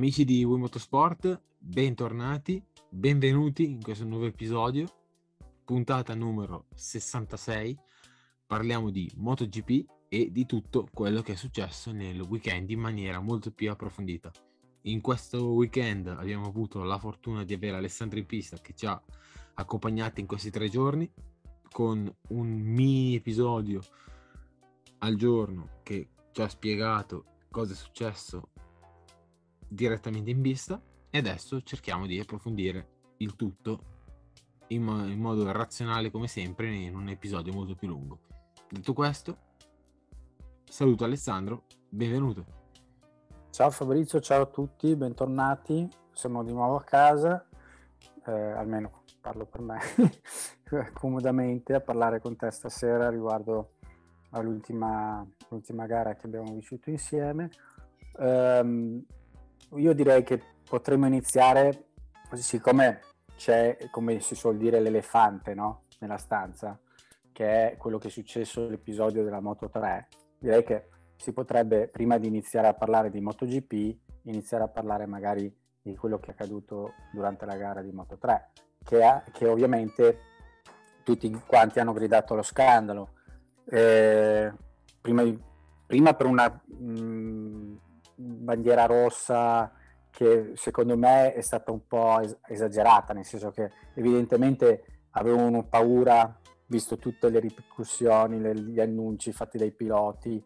Amici di Wii Motorsport, bentornati, benvenuti in questo nuovo episodio, puntata numero 66. Parliamo di MotoGP e di tutto quello che è successo nel weekend in maniera molto più approfondita. In questo weekend abbiamo avuto la fortuna di avere Alessandro in pista che ci ha accompagnati in questi tre giorni con un mini episodio al giorno che ci ha spiegato cosa è successo direttamente in vista e adesso cerchiamo di approfondire il tutto in, mo- in modo razionale come sempre in un episodio molto più lungo. Detto questo, saluto Alessandro, benvenuto. Ciao Fabrizio, ciao a tutti, bentornati, siamo di nuovo a casa, eh, almeno parlo per me, comodamente a parlare con te stasera riguardo all'ultima, all'ultima gara che abbiamo vissuto insieme. Um, io direi che potremmo iniziare, siccome c'è, come si suol dire, l'elefante no? nella stanza, che è quello che è successo nell'episodio della Moto 3, direi che si potrebbe, prima di iniziare a parlare di MotoGP, iniziare a parlare magari di quello che è accaduto durante la gara di Moto 3, che, ha, che ovviamente tutti quanti hanno gridato allo scandalo. Eh, prima, prima, per una mh, mm, bandiera rossa che secondo me è stata un po' esagerata, nel senso che evidentemente avevano paura, visto tutte le ripercussioni, gli annunci fatti dai piloti,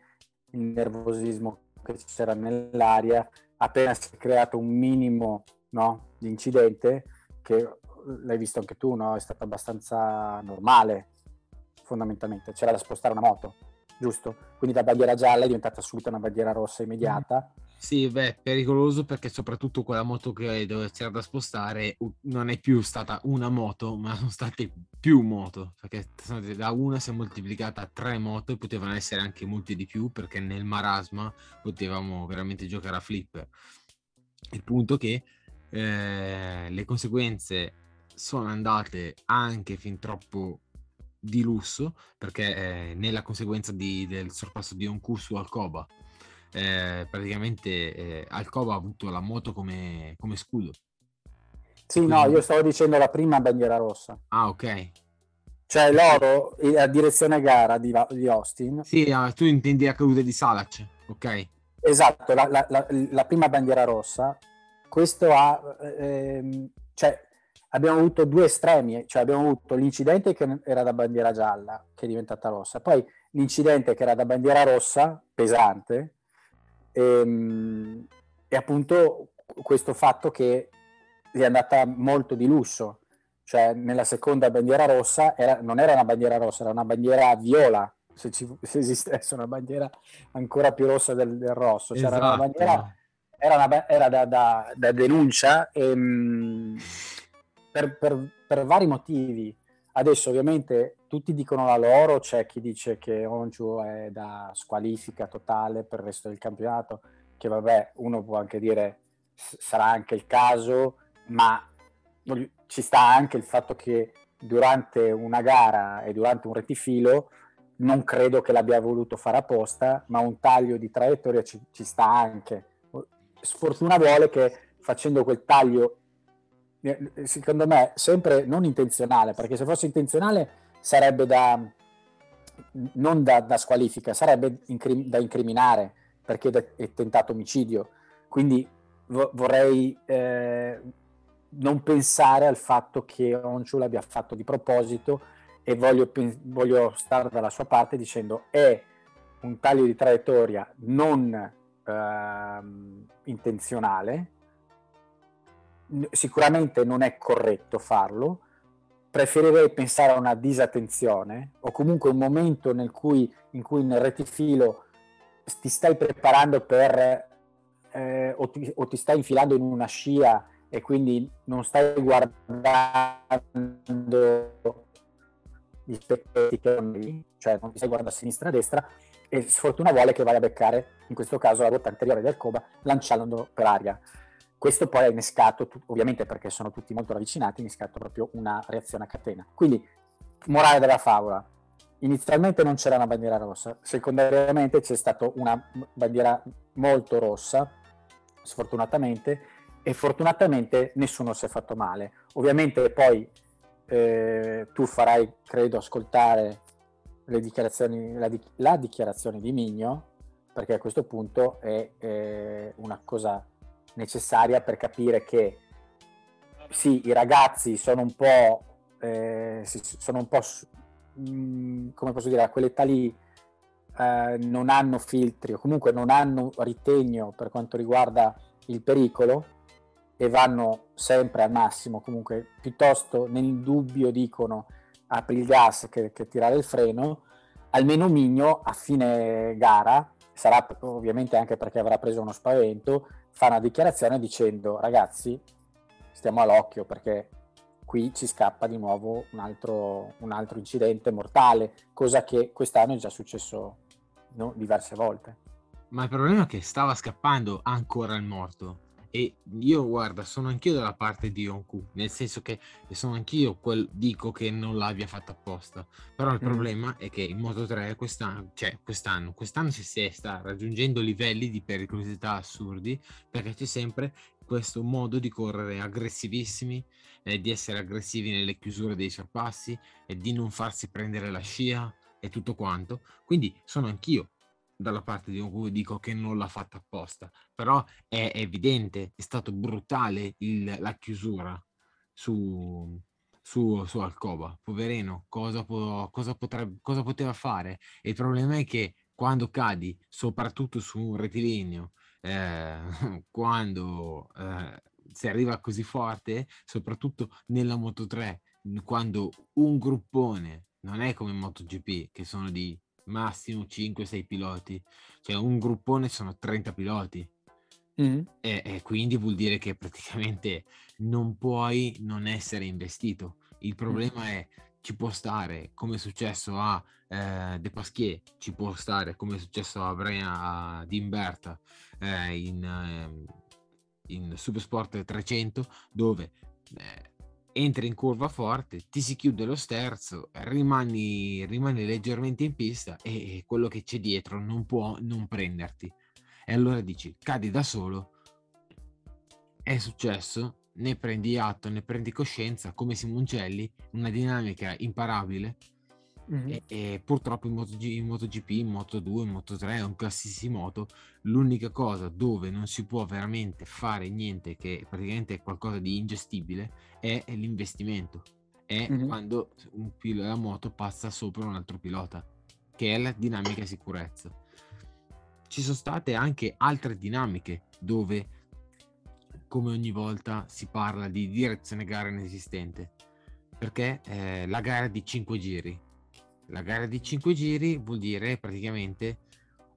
il nervosismo che c'era nell'aria, appena si è creato un minimo no, di incidente, che l'hai visto anche tu, no? è stato abbastanza normale fondamentalmente, c'era da spostare una moto, giusto? Quindi da bandiera gialla è diventata subito una bandiera rossa immediata. Sì, beh, pericoloso perché soprattutto quella moto che dove c'era da spostare non è più stata una moto, ma sono state più moto, perché da una si è moltiplicata a tre moto e potevano essere anche molte di più perché nel marasma potevamo veramente giocare a flipper. Il punto che eh, le conseguenze sono andate anche fin troppo di lusso perché eh, nella conseguenza di, del sorpasso di Onku su Alcoba eh, praticamente eh, Alcoba ha avuto la moto come, come scudo. Sì Quindi... no io stavo dicendo la prima bandiera rossa. Ah ok. Cioè loro a direzione gara di, di Austin. Sì ah, tu intendi la caduta di Salac ok. Esatto la, la, la, la prima bandiera rossa. Questo ha ehm, cioè abbiamo avuto due estremi, cioè abbiamo avuto l'incidente che era da bandiera gialla, che è diventata rossa, poi l'incidente che era da bandiera rossa, pesante, e, ehm, e appunto questo fatto che è andata molto di lusso, cioè nella seconda bandiera rossa era, non era una bandiera rossa, era una bandiera viola, se, ci, se esistesse una bandiera ancora più rossa del, del rosso, cioè esatto. era una esatto. bandiera, era, una, era da, da, da, denuncia e, ehm, per, per, per, vari motivi. Adesso ovviamente tutti dicono la loro, c'è chi dice che Onju è da squalifica totale per il resto del campionato, che vabbè, uno può anche dire sarà anche il caso, ma ci sta anche il fatto che durante una gara e durante un rettifilo non credo che l'abbia voluto fare apposta, ma un taglio di traiettoria ci, ci sta anche. Sfortuna vuole che facendo quel taglio secondo me, sempre non intenzionale, perché se fosse intenzionale sarebbe da non da, da squalifica, sarebbe incrim- da incriminare perché è tentato omicidio. Quindi vo- vorrei eh, non pensare al fatto che Onchu l'abbia fatto di proposito e voglio, voglio stare dalla sua parte dicendo è un taglio di traiettoria non eh, intenzionale, sicuramente non è corretto farlo, preferirei pensare a una disattenzione o comunque un momento nel cui, in cui nel rettifilo ti stai preparando per eh, o, ti, o, ti, stai infilando in una scia e quindi non stai guardando gli specchi, cioè non ti stai guardando a sinistra e a destra e sfortuna vuole che vai a beccare in questo caso la ruota anteriore del Coba lanciando per aria. Questo poi ha innescato, ovviamente perché sono tutti molto ravvicinati, ha innescato proprio una reazione a catena. Quindi, morale della favola, inizialmente non c'era una bandiera rossa, secondariamente c'è stata una bandiera molto rossa sfortunatamente, e fortunatamente nessuno si è fatto male. Ovviamente poi eh, tu farai, credo, ascoltare la, la, dichiarazione di Migno, perché a questo punto è, è una cosa necessaria per capire che sì, i ragazzi sono un po', eh, sono un po' mm, come posso dire, a quell'età lì eh, non hanno filtri o comunque non hanno ritegno per quanto riguarda il pericolo e vanno sempre al massimo, comunque piuttosto nel dubbio dicono apri il gas che, che tirare il freno, almeno Migno a fine gara, sarà ovviamente anche perché avrà preso uno spavento, fa una dichiarazione dicendo ragazzi stiamo all'occhio perché qui ci scappa di nuovo un altro, un altro incidente mortale, cosa che quest'anno è già successo no? diverse volte. Ma il problema è che stava scappando ancora il morto. E io, guarda, sono anch'io dalla parte di Yonku, nel senso che sono anch'io quel dico che non l'abbia fatto apposta. Però il mm. problema è che in Moto 3 quest'anno, cioè quest'anno, quest'anno si sta raggiungendo livelli di pericolosità assurdi perché c'è sempre questo modo di correre aggressivissimi, eh, di essere aggressivi nelle chiusure dei sorpassi e di non farsi prendere la scia e tutto quanto. Quindi sono anch'io dalla parte di cui dico che non l'ha fatta apposta, però è evidente, è stato brutale il, la chiusura su, su, su Alcoba, poverino, cosa, può, cosa, potrebbe, cosa poteva fare? Il problema è che quando cadi, soprattutto su un rettilineo, eh, quando eh, si arriva così forte, soprattutto nella Moto 3, quando un gruppone non è come in MotoGP, che sono di massimo 5-6 piloti, cioè un gruppone sono 30 piloti. Mm. E, e, quindi vuol dire che praticamente non puoi non essere investito. Il problema mm. è ci può stare come è successo a eh, De Pasquier, ci può stare come è successo a Brian a Dimberta eh, in, eh, in Supersport 300 dove eh, entri in curva forte, ti si chiude lo sterzo, rimani, rimani leggermente in pista e, quello che c'è dietro non può non prenderti. E allora dici, cadi da solo, è successo, ne prendi atto, ne prendi coscienza, come Simoncelli, una dinamica imparabile. Mm-hmm. E, e, purtroppo in, MotoG, in MotoGP, in Moto2, in Moto3 è un qualsiasi moto. L'unica cosa dove non si può veramente fare niente, che praticamente è qualcosa di ingestibile, è, l'investimento. È mm-hmm. quando un pilota della moto passa sopra un altro pilota, che è la dinamica sicurezza. Ci sono state anche altre dinamiche dove come ogni volta si parla di direzione gara inesistente perché eh, la gara di 5 giri la gara di 5 giri vuol dire praticamente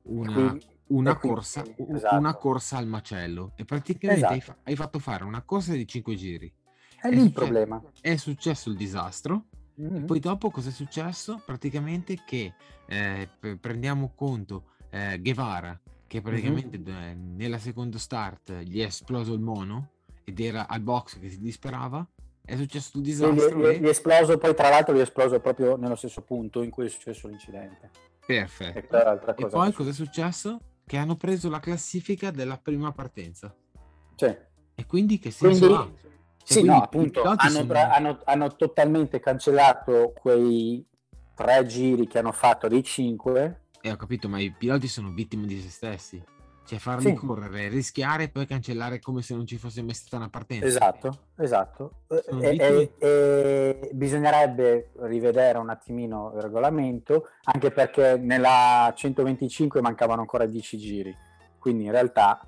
una, una, corsa, esatto. una corsa al macello e praticamente esatto. hai, fa- hai, fatto fare una corsa di 5 giri è, è lì il problema è successo il disastro mm-hmm. poi dopo cosa è successo praticamente che eh, prendiamo conto eh, Guevara che praticamente mm-hmm. nella seconda start gli è esploso il mono ed era al box che si disperava è successo il disastro. Gli, e... gli è esploso, poi tra l'altro gli è esploso proprio nello stesso punto in cui è successo l'incidente. Perfetto. E, e poi cosa è successo? Che hanno preso la classifica della prima partenza. Sì. E quindi che senso quindi, ha? Cioè, sì, no, appunto, hanno, sono... hanno, hanno, totalmente cancellato quei tre giri che hanno fatto dei cinque eh, ho capito, ma i piloti sono vittime di se stessi. Cioè farli sì. correre, rischiare e poi cancellare come se non ci fosse mai stata una partenza. Esatto, esatto. E, e, e, bisognerebbe rivedere un attimino il regolamento, anche perché nella 125 mancavano ancora 10 giri. Quindi in realtà,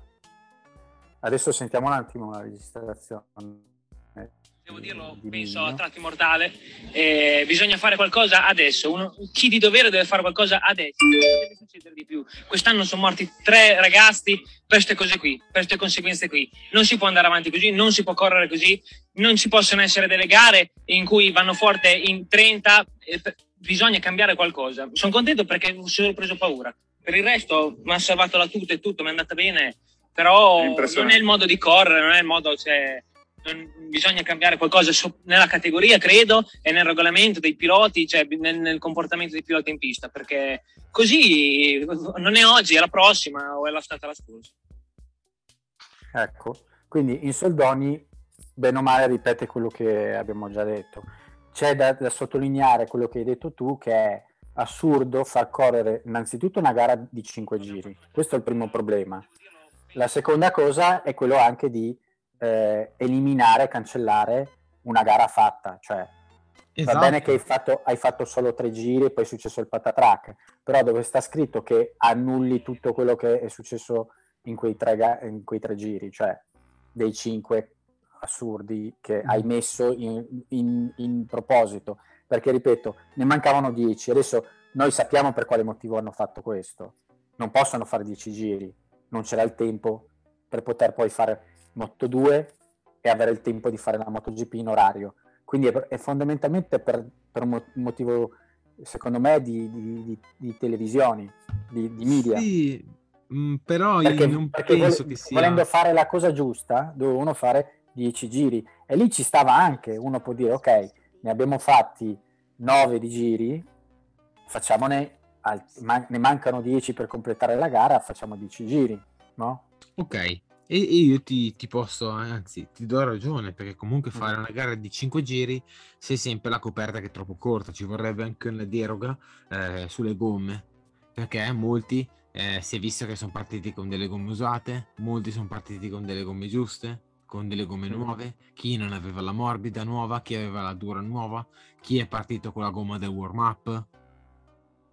adesso sentiamo un attimo la registrazione devo dirlo, penso a tratti mortale. Eh, bisogna fare qualcosa adesso. Uno, chi di dovere deve fare qualcosa adesso. Non deve succedere di più. Quest'anno sono morti tre ragazzi per queste cose qui, per queste conseguenze qui. Non si può andare avanti così, non si può correre così, non ci possono essere delle gare in cui vanno forte in 30. Eh, bisogna cambiare qualcosa. Sono contento perché mi sono preso paura. Per il resto mi ha salvato la tuta e tutto, mi è andata bene. Però non è il modo di correre, non è il modo. Cioè, bisogna cambiare qualcosa nella categoria, credo, e nel regolamento dei piloti, cioè nel, nel, comportamento dei piloti in pista, perché così non è oggi, è la prossima o è la stata la scorsa. Ecco, quindi in soldoni, bene o male, ripete quello che abbiamo già detto. C'è da, da sottolineare quello che hai detto tu, che è assurdo far correre innanzitutto una gara di 5 giri. Questo è il primo problema. La seconda cosa è quello anche di eh, eliminare, cancellare una gara fatta, cioè esatto. va bene che hai fatto, hai fatto, solo tre giri e poi è successo il patatrack, però dove sta scritto che annulli tutto quello che è successo in quei tre, in quei tre giri, cioè dei cinque assurdi che mm. hai messo in, in, in proposito, perché ripeto, ne mancavano dieci, adesso noi sappiamo per quale motivo hanno fatto questo, non possono fare dieci giri, non c'era il tempo per poter poi fare Moto 2 e avere il tempo di fare la MotoGP in orario. Quindi è, è fondamentalmente per, per, un motivo, secondo me, di, di, di, di televisioni, di, media. Sì, mh, mm, però perché, io non penso vole, che sia... Volendo fare la cosa giusta, dove uno fare 10 giri. E lì ci stava anche, uno può dire, ok, ne abbiamo fatti 9 di giri, facciamone, man- ne mancano 10 per completare la gara, facciamo 10 giri, no? Ok, e, io ti, ti, posso, anzi, ti do ragione, perché comunque fare una gara di 5 giri sei sempre la coperta che è troppo corta, ci vorrebbe anche una deroga eh, sulle gomme, perché molti eh, si è visto che sono partiti con delle gomme usate, molti sono partiti con delle gomme giuste, con delle gomme nuove, chi non aveva la morbida nuova, chi aveva la dura nuova, chi è partito con la gomma del warm up.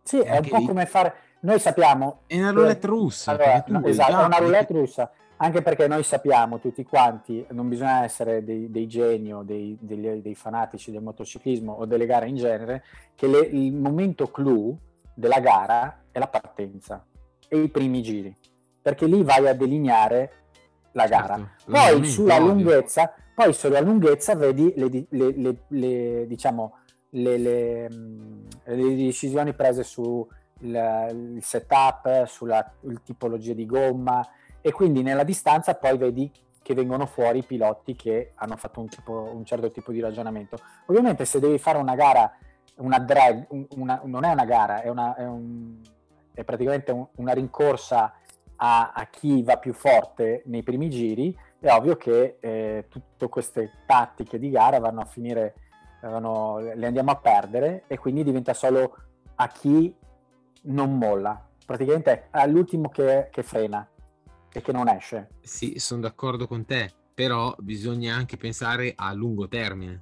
Sì, è un po' lì... come fare, noi sappiamo... È una roulette russa. Allora, esatto, è una roulette russa anche perché noi sappiamo tutti quanti, non bisogna essere dei, dei geni o dei, dei, dei, fanatici del motociclismo o delle gare in genere, che le, il momento clou della gara è la partenza e i primi giri, perché lì vai a delineare la certo, gara. Poi sulla lunghezza, poi sulla lunghezza vedi le, le, le, le diciamo, le, decisioni prese sul setup, sulla tipologia di gomma, e quindi nella distanza poi vedi che vengono fuori i piloti che hanno fatto un, tipo, un certo tipo di ragionamento. Ovviamente se devi fare una gara, una drag, una, non è una gara, è, una, è, un, è praticamente un, una rincorsa a, a, chi va più forte nei primi giri, è ovvio che eh, tutte queste tattiche di gara vanno a finire, vanno, le andiamo a perdere e quindi diventa solo a chi non molla. Praticamente è all'ultimo che, che frena e che non esce. Sì, sono d'accordo con te, però bisogna anche pensare a lungo termine,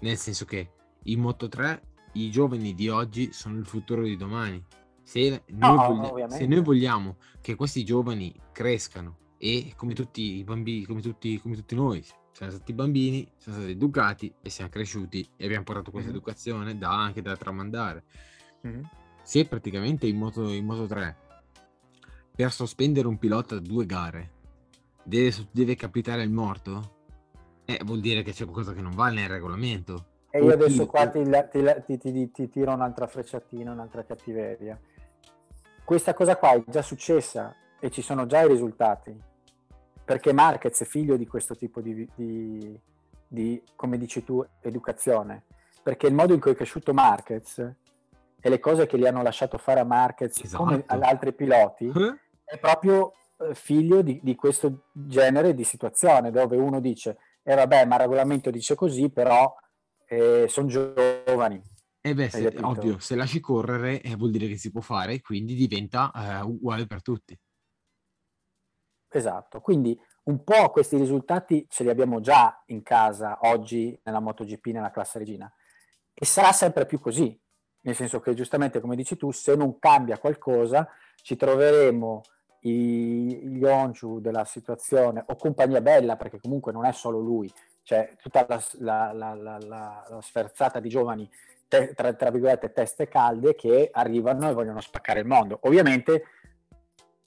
nel senso che in Moto 3 i giovani di oggi sono il futuro di domani. Se, no, noi, voglia- se noi vogliamo che questi giovani crescano e come tutti i bambini, come tutti, come tutti noi, siamo stati bambini, siamo stati educati e siamo cresciuti e abbiamo portato questa mm-hmm. educazione da, anche da tramandare. Mm-hmm. Se praticamente in Moto, in Moto 3 per sospendere un pilota da due gare deve, deve capitare il morto? Eh, vuol dire che c'è qualcosa che non va nel regolamento. E io adesso qua ti, ti, ti, ti, tiro un'altra frecciatina, un'altra cattiveria. Questa cosa qua è già successa e ci sono già i risultati. Perché Marquez è figlio di questo tipo di, di, di come dici tu, educazione. Perché il modo in cui è cresciuto Marquez e le cose che gli hanno lasciato fare a Marquez esatto. come ad altri piloti eh? È proprio eh, figlio di, di, questo genere di situazione dove uno dice eh vabbè ma il regolamento dice così però eh, sono giovani. E eh beh se, ovvio se lasci correre eh, vuol dire che si può fare quindi diventa uguale per tutti. Esatto quindi un po' questi risultati ce li abbiamo già in casa oggi nella MotoGP nella classe regina. E sarà sempre più così nel senso che giustamente come dici tu se non cambia qualcosa ci troveremo gli Onju della situazione o compagnia bella perché comunque non è solo lui c'è tutta la, la, la, la sferzata di giovani te, tra, tra, virgolette teste calde che arrivano e vogliono spaccare il mondo. Ovviamente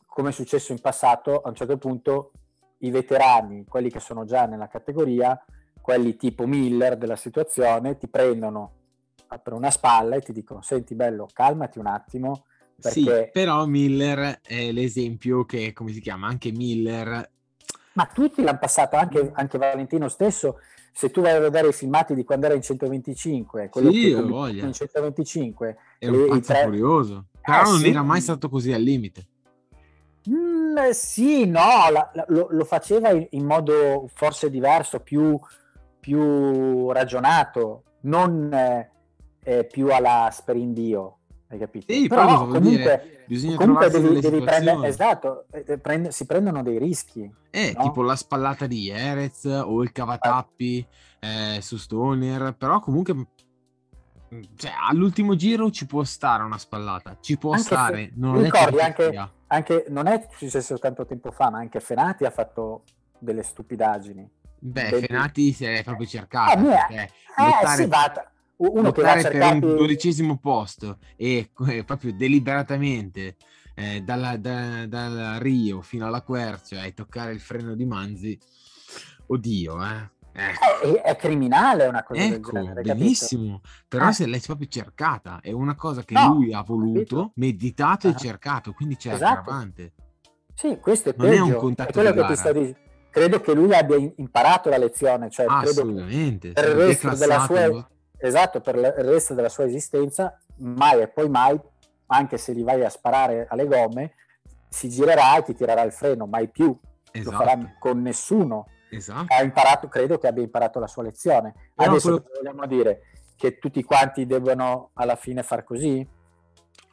come è successo in passato a un certo punto i veterani quelli che sono già nella categoria quelli tipo Miller della situazione ti prendono per una spalla e ti dicono senti bello calmati un attimo perché... Sì, però Miller è l'esempio che, come si chiama, anche Miller... Ma tutti l'hanno passato, anche, anche Valentino stesso. Se tu vai a vedere i filmati di quando era in 125, quello sì, che voglia. in 125... È un pazzo tre... furioso. Però eh, non sì. era mai stato così al limite. Mm, sì, no, la, la, lo, lo, faceva in, in, modo forse diverso, più, più ragionato, non eh, più alla sperindio, hai capito? Sì, però comunque, dire, bisogna comunque devi, devi prendere, esatto, eh, prende, si prendono dei rischi. Eh, no? tipo la spallata di Erez o il cavatappi eh, su Stoner, però comunque cioè, all'ultimo giro ci può stare una spallata, ci può anche stare. Se, non ricordi anche, anche, non è successo tanto tempo fa, ma anche Fenati ha fatto delle stupidaggini. Beh. Fenati si è proprio cercato. Ah, perché eh, lottare, sì, va, uno che va cercati... per un dodicesimo posto e eh, proprio deliberatamente eh, dalla, da, dal Rio fino alla Quercia e toccare il freno di Manzi, oddio, eh. Eh. È, è, criminale una cosa ecco, del genere, benissimo, capito? però ah. se l'hai proprio cercata, è una cosa che no, lui ha voluto, capito? meditato ah. e cercato, quindi c'è esatto. aggravante. Sì, questo è non è un contatto è quello che ti sto dicendo. Credo che lui abbia imparato la lezione, cioè Assolutamente. per il resto della sua esatto, per il resto della sua esistenza, mai e poi mai, anche se gli vai a sparare alle gomme, si girerà e ti tirerà il freno, mai più. Esatto. Lo farà esatto. con nessuno Esatto. Ha imparato, credo che abbia imparato la sua lezione. Però Adesso quello... vogliamo dire che tutti quanti devono alla fine far così?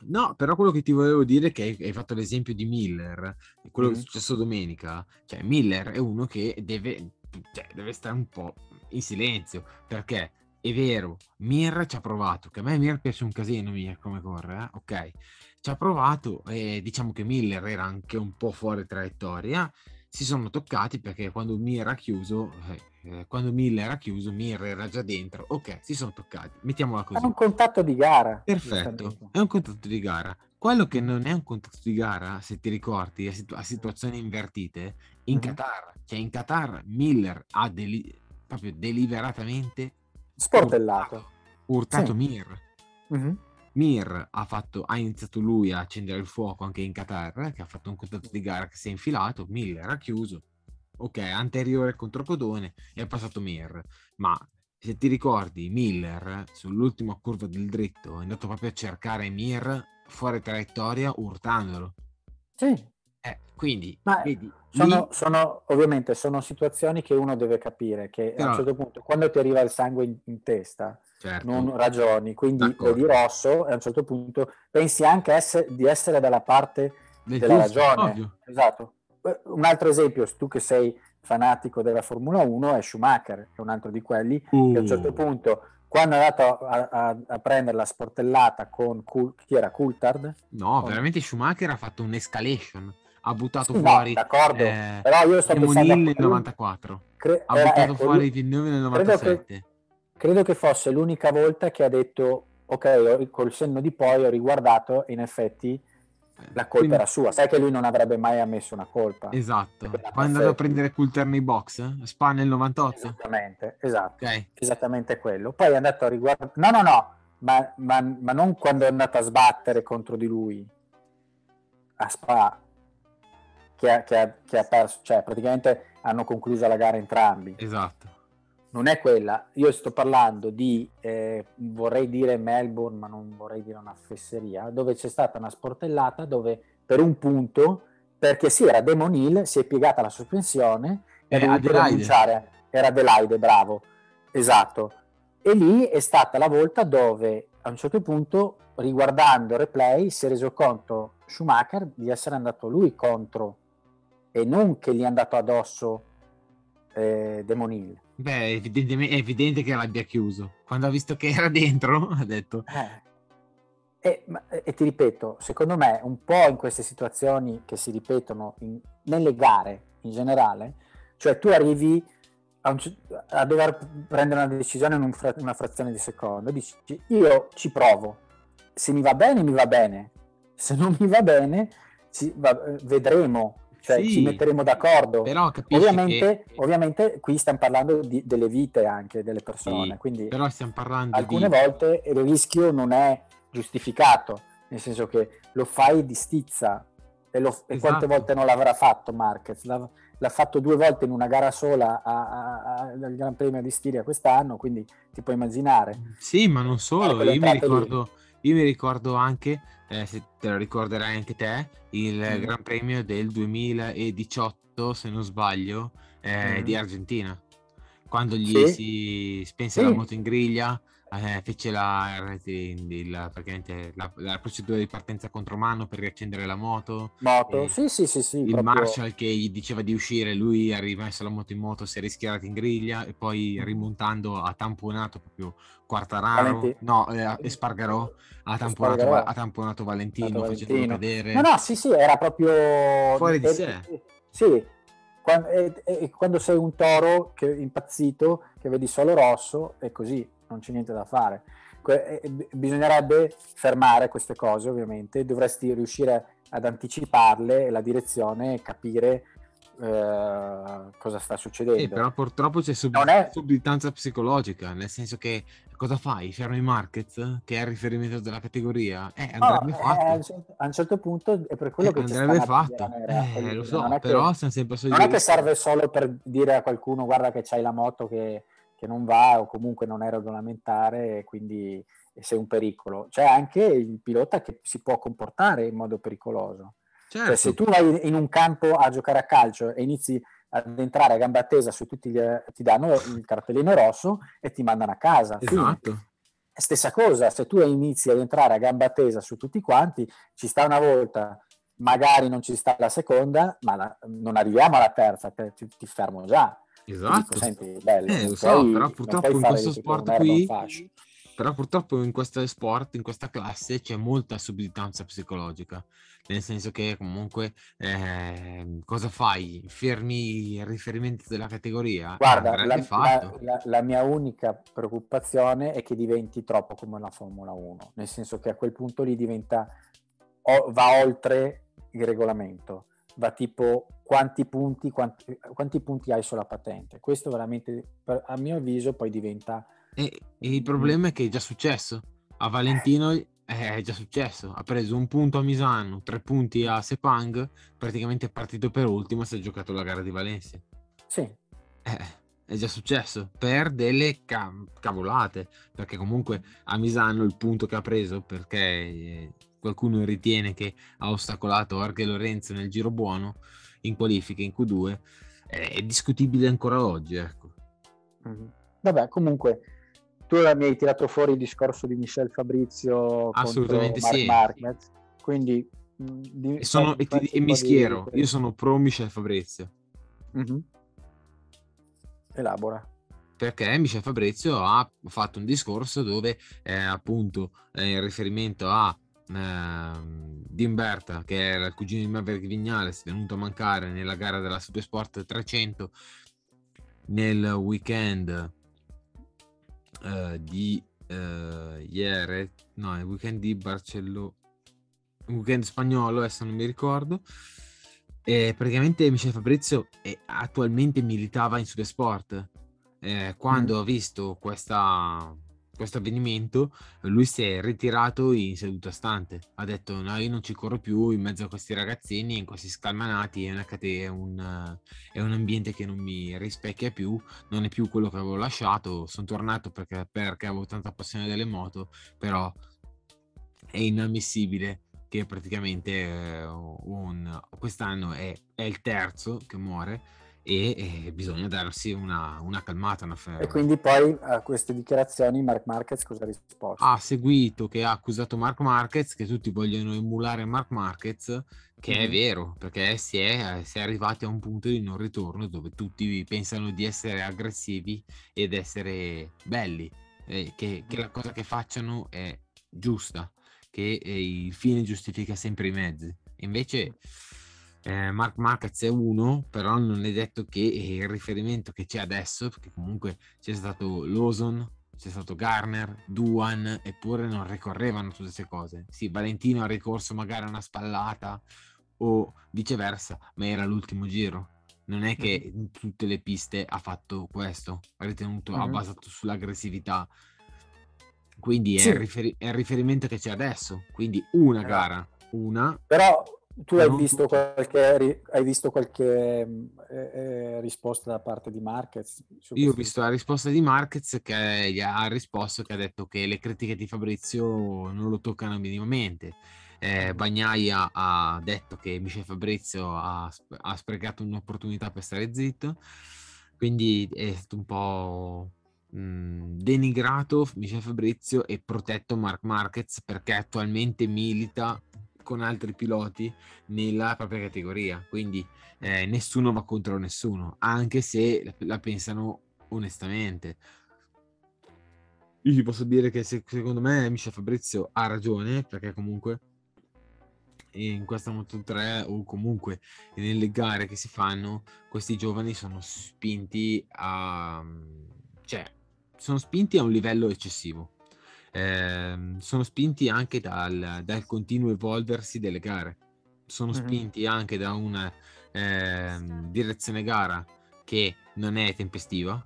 No, però quello che ti volevo dire è che hai fatto l'esempio di Miller, quello mm. che è successo domenica. Cioè, Miller è uno che deve, cioè, deve stare un po' in silenzio, perché è vero, Mir ci ha provato, che a me Mir piace un casino, Mir come corre, eh? ok? Ci ha provato e diciamo che Miller era anche un po' fuori traiettoria si sono toccati perché quando Mir era chiuso, eh, eh, quando Miller era chiuso, Mir era già dentro. Ok, si sono toccati. Mettiamola così. È un contatto di gara. Perfetto, è un contatto di gara. Quello che non è un contatto di gara, se ti ricordi, a, situ- a situazioni invertite, in mm-hmm. Qatar. Cioè in Qatar Miller ha deli- proprio deliberatamente sportellato. Urtato, urtato sì. Mir. Mm-hmm. Mir ha, fatto, ha iniziato lui a accendere il fuoco anche in Qatar, che ha fatto un contatto di gara che si è infilato, Miller ha chiuso, ok, anteriore contro Codone e è passato Mir, ma se ti ricordi Miller sull'ultima curva del dritto è andato proprio a cercare Mir fuori traiettoria urtandolo. Sì. Eh, quindi, vedi, sono, lì... sono, ovviamente sono situazioni che uno deve capire, che Però... a un certo punto quando ti arriva il sangue in, in testa certo. non ragioni, quindi D'accordo. vedi rosso e a un certo punto pensi anche essere, di essere dalla parte Del della giusto, ragione. Ovvio. Esatto. Eh, un altro esempio, tu che sei fanatico della Formula 1, è Schumacher, che è un altro di quelli, uh. che a un certo uh. punto, quando è andato a, a, a prendere la sportellata con chi era Coulthard? No, con... veramente Schumacher ha fatto un'escalation ha buttato sì, fuori d'accordo. Eh, però io sto pensando nel 94 cre- ha buttato ecco, fuori Villeneuve nel 97 credo credo che fosse l'unica volta che ha detto ok, col senno di poi ho riguardato e in effetti eh, la colpa Quindi... era sua. Sai che lui non avrebbe mai ammesso una colpa. Esatto. Quando è andato a prendere Coulter nei box, eh? Spa nel 98. Esattamente, esatto. Okay. Esattamente quello. Poi è andato a riguardare... No, no, no, ma, ma, ma, non quando è andato a sbattere contro di lui. A Spa. Che ha, che ha, che ha perso, cioè praticamente hanno concluso la gara entrambi. Esatto non è quella. Io sto parlando di, eh, vorrei dire Melbourne, ma non vorrei dire una fesseria, dove c'è stata una sportellata dove per un punto, perché sì, era Demon Hill, si è piegata la sospensione e eh, rinunciare. Era Adelaide, bravo, esatto. E lì è stata la volta dove a un certo punto, riguardando il replay, si è reso conto Schumacher di essere andato lui contro e non che gli è andato addosso eh, Demon Hill Beh, è evidente che l'abbia chiuso. Quando ha visto che era dentro, ha detto... Eh. E, e, ti ripeto, secondo me un po' in queste situazioni che si ripetono in, nelle gare in generale, cioè tu arrivi a, un, a dover prendere una decisione in un fra, una frazione di secondo, dici io ci provo, se mi va bene mi va bene, se non mi va bene ci, va, vedremo cioè sì, ci metteremo d'accordo. Però ovviamente, che... ovviamente qui stiamo parlando di, delle vite anche delle persone, sì, quindi però stiamo parlando alcune di... volte il rischio non è giustificato, nel senso che lo fai di stizza e, lo, esatto. e quante esatto. volte non l'avrà fatto Marquez? L'ha, l'ha, fatto due volte in una gara sola al Gran Premio di Stiria quest'anno, quindi ti puoi immaginare. Sì, ma non solo, io mi ricordo... Lì io mi ricordo anche, eh, se te lo ricorderai anche te, il mm. Gran Premio del 2018, se non sbaglio, eh, mm. di Argentina, quando gli sì. si spense sì. la moto in griglia eh, fece la, il, la, la, procedura di partenza contromano per riaccendere la moto. Moto, sì, sì, sì, sì. Il proprio... Marshall che gli diceva di uscire, lui ha rimesso la moto in moto, si è rischiarato in griglia e poi rimontando ha tamponato proprio Quartararo, Valenti... no, eh, Espargarò, ha tamponato, Espargarò. ha tamponato Valentino, facendolo cadere. No, no, sì, sì, era proprio... Fuori di e, sé. Sì, quando, e, e, quando sei un toro che, impazzito, che vedi solo rosso, è così non c'è niente da fare. Bisognerebbe fermare queste cose, ovviamente, dovresti riuscire ad anticiparle e la direzione capire eh, cosa sta succedendo. Eh, però purtroppo c'è sub- è... subitanza psicologica, nel senso che cosa fai? Fermi Marquez, che è il riferimento della categoria? Eh, andrebbe no, fatto. Eh, a un certo punto è per quello eh, che andrebbe fatto. Eh, lo so, però che, Non è che serve solo per dire a qualcuno guarda che c'hai la moto che che non va o comunque non è regolamentare e quindi sei un pericolo. C'è anche il pilota che si può comportare in modo pericoloso. Certo. Cioè, se tu vai in un campo a giocare a calcio e inizi ad entrare a gamba tesa su tutti gli, ti danno il cartellino rosso e ti mandano a casa. Esatto. Stessa cosa, se tu inizi ad entrare a gamba tesa su tutti quanti, ci sta una volta, magari non ci sta la seconda, ma la, non arriviamo alla terza, ti, ti fermo già. Esatto. Dico, Senti, bello, eh, lo so, però purtroppo in questo sport qui... Però purtroppo in questo sport, in questa classe, c'è molta subitanza psicologica. Nel senso che comunque eh, cosa fai? Fermi il riferimento della categoria? Guarda, la, la, la, la, mia unica preoccupazione è che diventi troppo come la Formula 1, nel senso che a quel punto lì diventa, va oltre il regolamento va tipo quanti punti, quanti, quanti punti hai sulla patente. Questo veramente, per, a mio avviso, poi diventa... E, e, il problema è che è già successo. A Valentino è già successo. Ha preso un punto a Misano, tre punti a Sepang, praticamente è partito per ultimo e si è giocato la gara di Valencia. Sì. Eh, è già successo per delle cav- cavolate, perché comunque a Misano il punto che ha preso, perché eh, qualcuno ritiene che ha ostacolato Arche Lorenzo nel giro buono in qualifica in Q2 è discutibile ancora oggi ecco. mm-hmm. vabbè comunque tu mi hai tirato fuori il discorso di Michel Fabrizio assolutamente Mark sì Marquez, quindi mm, di, e, sono, e, ti, e mi schiero io sono pro Michel Fabrizio mm-hmm. elabora perché Michel Fabrizio ha fatto un discorso dove eh, appunto eh, in riferimento a eh, Dimberta, che era il cugino di Maverick Vignales, venuto a mancare nella gara della Supersport 300 nel weekend eh, di eh, ieri, no, il weekend di Barcellona, weekend spagnolo, adesso non mi ricordo. E praticamente Michel Fabrizio è, attualmente militava in Supersport. Eh, quando mm. ha visto questa questo avvenimento, lui si è ritirato in seduta stante. Ha detto: No, io non ci corro più in mezzo a questi ragazzini, in questi scalmanati. È, una, è, un, è un ambiente che non mi rispecchia più, non è più quello che avevo lasciato. Sono tornato perché, perché avevo tanta passione delle moto, però è inammissibile che praticamente eh, un, quest'anno è, è il terzo che muore e, e bisogna darsi una, una calmata. Una e quindi poi a queste dichiarazioni Mark Marquez cosa ha risposto? Ha seguito che ha accusato Mark Marquez, che tutti vogliono emulare Mark Marquez, che mm-hmm. è vero, perché si è, si è, arrivati a un punto di non ritorno dove tutti pensano di essere aggressivi ed essere belli, eh, che, che, la cosa che facciano è giusta, che eh, il fine giustifica sempre i mezzi. Invece eh, Mark Marquez è uno, però non è detto che il riferimento che c'è adesso, perché comunque c'è stato Lawson, c'è stato Garner, Duan, eppure non ricorrevano tutte queste cose. Sì, Valentino ha ricorso magari a una spallata o viceversa, ma era l'ultimo giro. Non è che in tutte le piste ha fatto questo, ha ritenuto, mm-hmm. ha basato sull'aggressività. Quindi sì. è, il riferi- è, il riferimento che c'è adesso. Quindi una gara, una. Però Tu hai visto, qualche, hai visto qualche, eh, risposta da parte di Marquez? Io ho visto la risposta di Marquez che gli ha risposto che ha detto che le critiche di Fabrizio non lo toccano minimamente. Eh, Bagnaia ha detto che Michel Fabrizio ha, ha sprecato un'opportunità per stare zitto, quindi è stato un po' mh, denigrato Michel Fabrizio e protetto Mark Marquez perché attualmente milita con altri piloti nella propria categoria, quindi eh, nessuno va contro nessuno, anche se la pensano onestamente. Io ti posso dire che se, secondo me Michel Fabrizio ha ragione, perché comunque in questa Moto 3 o comunque nelle gare che si fanno, questi giovani sono spinti a... cioè, sono spinti a un livello eccessivo eh, sono spinti anche dal, dal, continuo evolversi delle gare, sono mm-hmm. spinti anche da una eh, direzione gara che non è tempestiva,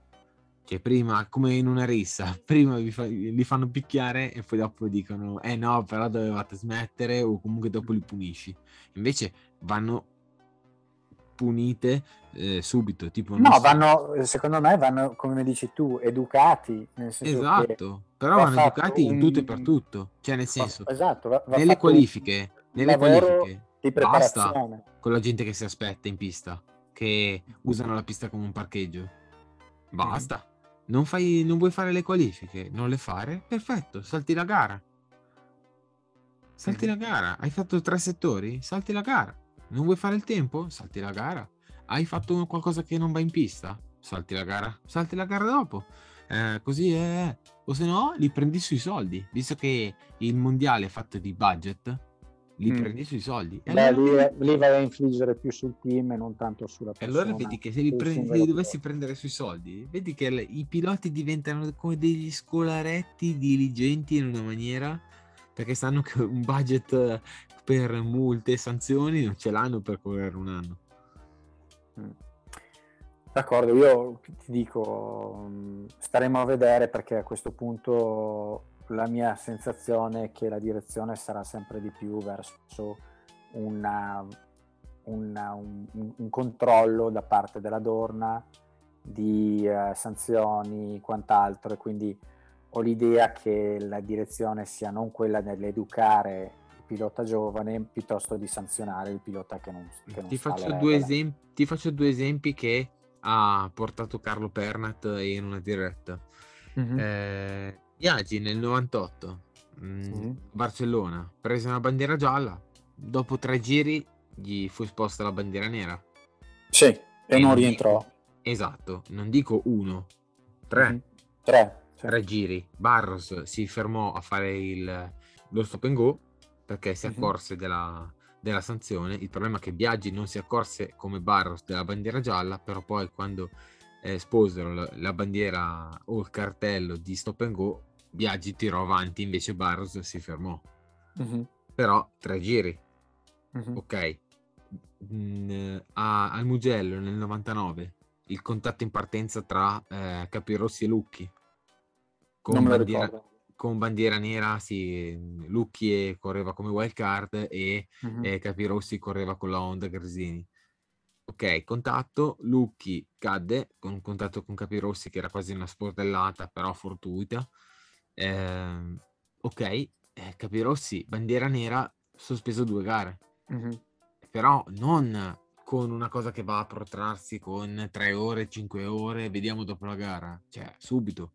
cioè prima come in una rissa, prima fa, li fanno picchiare e poi dopo dicono eh no però dovevate smettere o comunque dopo li punisci, invece vanno punite eh, subito. Tipo, no, vanno, secondo me vanno, come dici tu, educati. esatto, però vanno educati un... in tutto e per tutto. Cioè, nel senso, esatto, va, va nelle qualifiche, nelle qualifiche di basta con la gente che si aspetta in pista, che usano la pista come un parcheggio. Basta. Non, fai, non vuoi fare le qualifiche? Non le fare? Perfetto, salti la gara. Salti la gara. Hai fatto tre settori? Salti la gara. Non vuoi fare il tempo? Salti la gara. Hai fatto qualcosa che non va in pista? Salti la gara. Salti la gara dopo. Eh, così è. O se no, li prendi sui soldi. Visto che il mondiale è fatto di budget, li mm. prendi sui soldi. Beh, allora... lì, lì, vai a infliggere più sul team e non tanto sulla persona. E allora vedi che se li, prendi, li dovessi prendere sui soldi, vedi che i piloti diventano come degli scolaretti diligenti in una maniera perché sanno che un budget per multe e sanzioni non ce l'hanno per correre un anno. Mm. D'accordo, io ti dico, mm, staremo a vedere perché a questo punto la mia sensazione è che la direzione sarà sempre di più verso una, una, un, un, controllo da parte della Dorna di eh, sanzioni, quant'altro, e quindi ho l'idea che la direzione sia non quella nell'educare pilota giovane piuttosto di sanzionare il pilota che non, che non ti, faccio due esempi, ti faccio due esempi che ha portato Carlo Pernat in una diretta. Mm-hmm. Eh, Iagi nel 98, mh, mm-hmm. Barcellona, prese una bandiera gialla, dopo tre giri gli fu esposta la bandiera nera. Sì, e, e non rientrò. Dico, esatto, non dico uno, tre. Mm-hmm. Tre. Tre giri. Barros si fermò a fare il, lo stop and go perché si accorse della, della sanzione. Il problema è che Biaggi non si accorse come Barros della bandiera gialla, però poi quando eh, sposero la, la, bandiera o il cartello di stop and go, Biaggi tirò avanti, invece Barros si fermò. Uh-huh. Però tre giri. Uh-huh. Ok. Mm, a, al Mugello nel 99 il contatto in partenza tra eh, Capirossi e Lucchi con bandiera, con bandiera nera sì, Lucchi correva come wild card e uh-huh. eh, Capirossi correva con la Honda Gresini. Ok, contatto, Lucchi cadde con contatto con Capirossi che era quasi una sportellata però fortuita. Eh, ok, eh, Capirossi, bandiera nera, sospeso due gare. Uh-huh. Però non con una cosa che va a protrarsi con tre ore, cinque ore, vediamo dopo la gara, cioè subito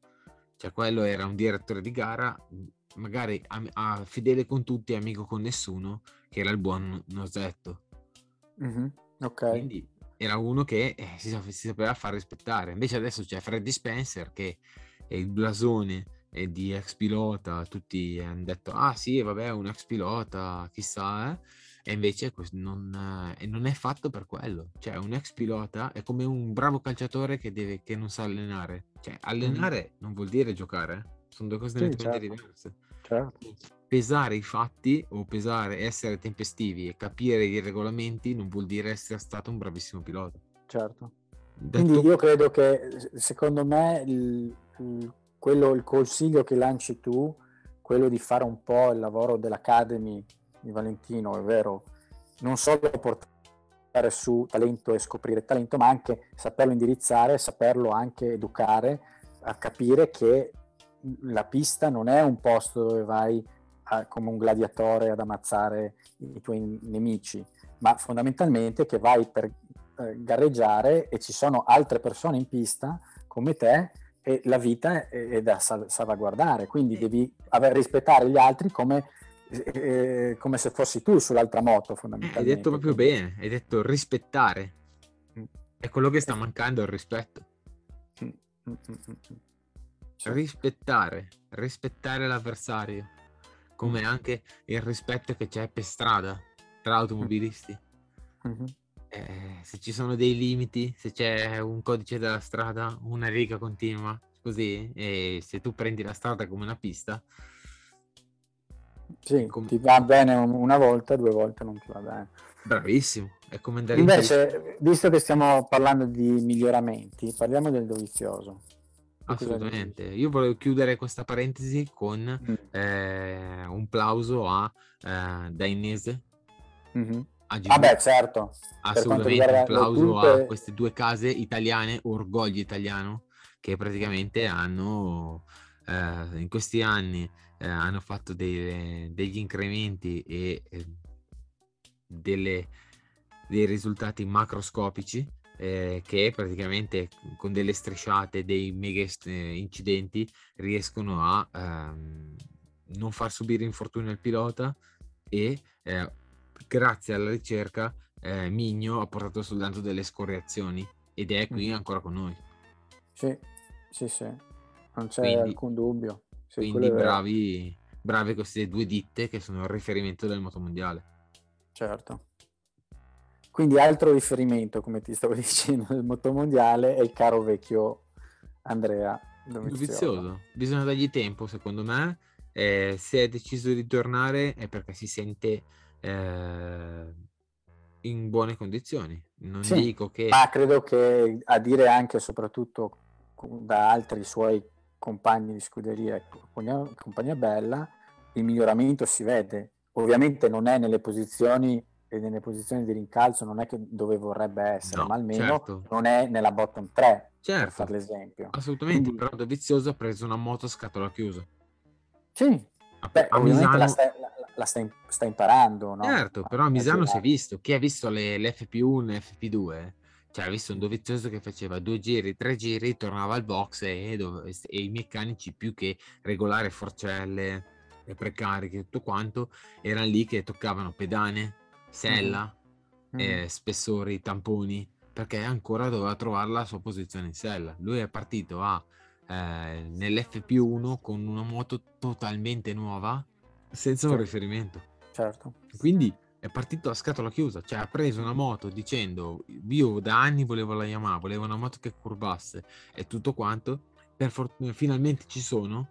cioè quello era un direttore di gara, magari a, a fedele con tutti, amico con nessuno, che era il buon Nosetto. Mm-hmm. Ok. Quindi era uno che eh, si, si, sapeva far rispettare. Invece adesso c'è Freddy Spencer che è il blasone è di ex pilota, tutti hanno detto ah sì vabbè un ex pilota, chissà eh e invece non, non, è fatto per quello. Cioè, un ex pilota è come un bravo calciatore che, deve, che non sa allenare. Cioè, allenare mm. non vuol dire giocare, eh. sono due cose sì, certo. diverse. Certo. Pesare i fatti o pesare, essere tempestivi e capire i regolamenti non vuol dire essere stato un bravissimo pilota. Certo. Detto... Quindi io credo che secondo me il, il, quello, il consiglio che lanci tu, quello di fare un po' il lavoro dell'Academy di Valentino, è vero, non solo portare su talento e scoprire talento, ma anche saperlo indirizzare, saperlo anche educare a capire che la pista non è un posto dove vai a, come un gladiatore ad ammazzare i tuoi nemici, ma fondamentalmente che vai per eh, gareggiare e ci sono altre persone in pista come te e la vita è, è da salvaguardare, quindi devi aver, rispettare gli altri come, eh, come, se fossi tu sull'altra moto fondamentalmente. hai detto proprio bene, hai detto rispettare, è quello che sta mancando il rispetto. Mm, mm, mm, rispettare, rispettare l'avversario, come anche il rispetto che c'è per strada tra automobilisti. Mm-hmm. Eh, se ci sono dei limiti, se c'è un codice della strada, una riga continua, così, e se tu prendi la strada come una pista... Sì, com- ti va bene una volta, due volte non ti va bene. Bravissimo, è come andare Invece, in... visto che stiamo parlando di miglioramenti, parliamo del dovizioso. Assolutamente. Io volevo chiudere questa parentesi con mm. eh, un plauso a eh, Dainese. Mm-hmm. Vabbè, ah certo. Assolutamente un plauso a queste due case italiane, orgoglio italiano, che praticamente hanno eh, in questi anni eh, hanno fatto dei, degli incrementi e eh, delle, dei risultati macroscopici eh, che praticamente con delle strisciate, dei mega incidenti riescono a ehm, non far subire infortuni al pilota e eh, grazie alla ricerca eh, Migno ha portato soltanto delle scorreazioni ed è qui ancora con noi. Sì, sì, sì, non c'è quindi, alcun dubbio. Sì, quindi bravi, bravi queste due ditte che sono il riferimento del motomondiale. Certo. Quindi altro riferimento, come ti stavo dicendo, del motomondiale è il caro vecchio Andrea Dovizioso. Dovizioso. Bisogna dargli tempo, secondo me. Eh, se è deciso di tornare è perché si sente eh, in buone condizioni. Non sì, dico che... Ma credo che a dire anche e soprattutto da altri suoi compagni di scuderia, compagnia, compagnia bella, il miglioramento si vede. Ovviamente non è nelle posizioni e nelle posizioni di rincalzo non è che dove vorrebbe essere, no, ma almeno certo. non è nella bottom 3, certo. per fare l'esempio. Assolutamente, Quindi... però Dovizioso ha preso una moto a scatola chiusa. Sì, a, Beh, a Misano... la, sta, la, la sta, sta, imparando, no? Certo, però a Misano si è visto, chi ha visto le, le FP1 e FP2, cioè ha visto un Dovizioso che faceva due giri, tre giri, tornava al box e, dove, e i meccanici più che regolare forcelle e precariche tutto quanto, erano lì che toccavano pedane, sella, mm. eh, spessori, tamponi, perché ancora doveva trovare la sua posizione in sella. Lui è partito a, eh, nell'FP1 con una moto totalmente nuova, senza certo. un riferimento. Certo. Quindi è partito a scatola chiusa, cioè ha preso una moto dicendo io da anni volevo la Yamaha, volevo una moto che curvasse e tutto quanto, per fortuna finalmente ci sono,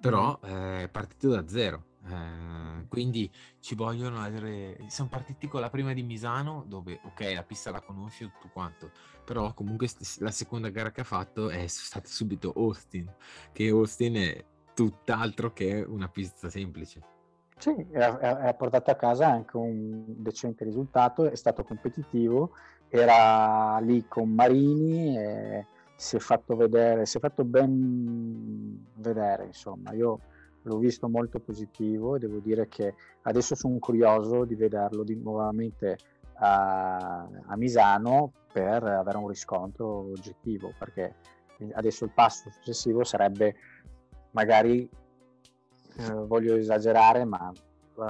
però mm. eh, è partito da zero eh, quindi ci vogliono avere. Siamo partiti con la prima di Misano, dove ok, la pista la conosci tutto quanto, però comunque la seconda gara che ha fatto è stata subito Austin, che Austin è tutt'altro che una pista semplice. Sì, ha portato a casa anche un decente risultato, è stato competitivo, era lì con Marini e si è fatto vedere, si è fatto ben vedere, insomma. Io l'ho visto molto positivo e devo dire che adesso sono curioso di vederlo di nuovamente a, a Misano per avere un riscontro oggettivo perché adesso il passo successivo sarebbe magari eh, voglio esagerare ma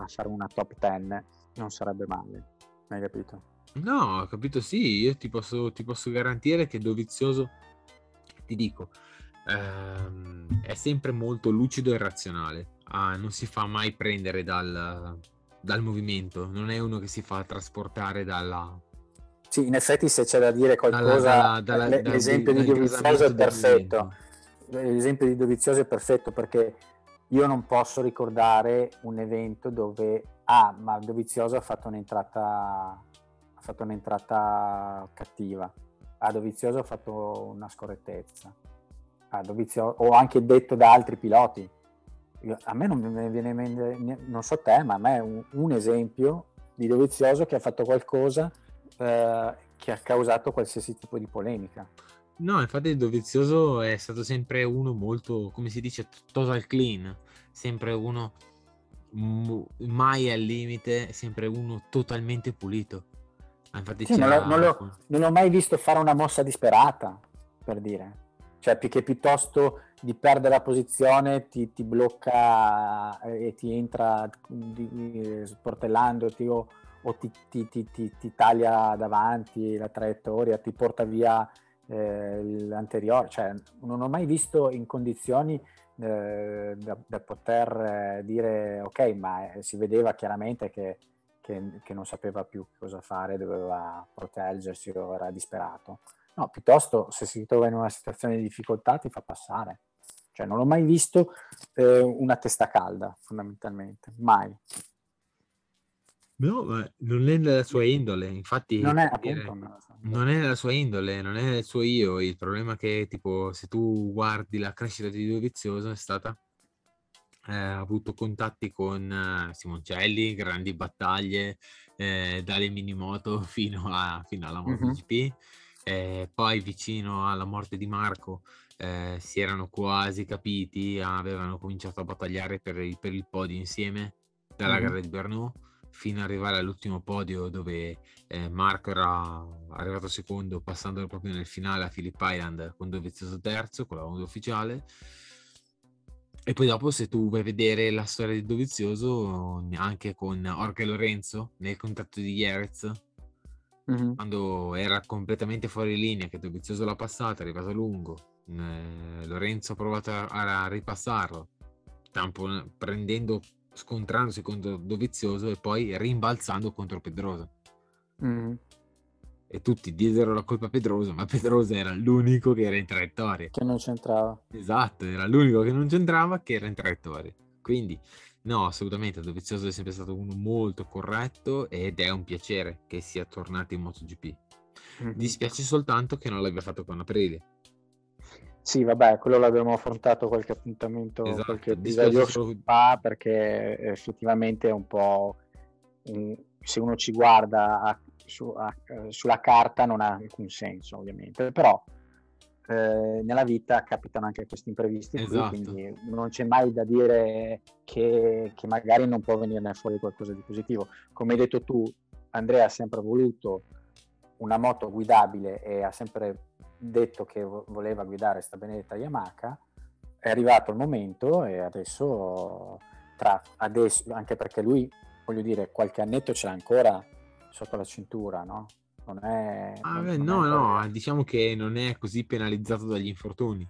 fare una top 10 non sarebbe male hai capito? No, ho capito sì, io ti posso, ti posso garantire che Dovizioso ti dico, ehm, è sempre molto lucido e razionale. Ah, non si fa mai prendere dal, dal movimento, non è uno che si fa trasportare dalla, sì, in effetti se c'è da dire qualcosa, dalla, dalla, dalla, l'esempio di Dovizioso è perfetto. L'esempio di Dovizioso è perfetto perché io non posso ricordare un evento dove, ah, ma Dovizioso ha fatto un'entrata, ha fatto un'entrata cattiva, a Dovizioso ha fatto una scorrettezza a Dovizio, o anche detto da altri piloti. a me non mi viene in mente, non so te, ma a me un, un esempio di Dovizioso che ha fatto qualcosa eh, che ha causato qualsiasi tipo di polemica. No, infatti Dovizioso è stato sempre uno molto, come si dice, total clean, sempre uno mai al limite, sempre uno totalmente pulito. Ah, infatti sì, non, non, l'ho, non, l'ho, mai visto fare una mossa disperata, per dire. Cioè, che piuttosto di perdere la posizione ti, ti blocca e ti entra sportellandoti o, o ti, ti, ti, taglia davanti la traiettoria, ti porta via eh, l'anteriore. Cioè, non ho mai visto in condizioni eh, da, da, poter eh, dire ok, ma eh, si vedeva chiaramente che, che, che, non sapeva più cosa fare, doveva proteggersi o era disperato. No, piuttosto se si trova in una situazione di difficoltà ti fa passare. Cioè, non ho mai visto eh, una testa calda, fondamentalmente, mai. No, ma non è nella sua indole, infatti non è, appunto, non è nella sua indole, non è nel suo io. Il problema è che, tipo, se tu guardi la crescita di Dovizioso è stata eh, ha avuto contatti con eh, Simoncelli, grandi battaglie eh, dalle minimoto fino, a, fino alla MotoGP. Mm-hmm. Eh, poi vicino alla morte di Marco eh, si erano quasi capiti, avevano cominciato a battagliare per il, per il podio insieme dalla mm-hmm. gara di Bernou fino ad arrivare all'ultimo podio dove eh, Marco era arrivato secondo passando proprio nel finale a Philip Island con Dovizioso terzo con la onda ufficiale e poi dopo se tu vuoi vedere la storia di Dovizioso anche con Orca Lorenzo nel contatto di Jerez mm-hmm. quando era completamente fuori linea che Dovizioso l'ha passata è arrivato lungo eh, Lorenzo ha provato a, a ripassarlo prendendo scontrandosi contro Dovizioso e poi rimbalzando contro Pedrosa. Mm. E tutti diedero la colpa a Pedrosa, ma Pedrosa era l'unico che era in traiettoria. Che non c'entrava. Esatto, era l'unico che non c'entrava, che era in traiettoria. Quindi, no, assolutamente, Dovizioso è sempre stato uno molto corretto ed è un piacere che sia tornato in MotoGP. Mm-hmm. Dispiace soltanto che non l'abbia fatto con Aprilia sì, vabbè, quello l'abbiamo affrontato qualche appuntamento, esatto, qualche episodio fa, perché effettivamente è un po'... se uno ci guarda a, su, a, sulla carta non ha alcun senso, ovviamente, però eh, nella vita capitano anche questi imprevisti, esatto. qui, quindi non c'è mai da dire che, che magari non può venirne fuori qualcosa di positivo. Come hai detto tu, Andrea ha sempre voluto una moto guidabile e ha sempre detto che voleva guidare sta benedetta Yamaha, è arrivato il momento e adesso, tra, adesso, anche perché lui, voglio dire, qualche annetto ce l'ha ancora sotto la cintura, no? Non è... Ah, non, beh, non no, è no, diciamo che non è così penalizzato dagli infortuni.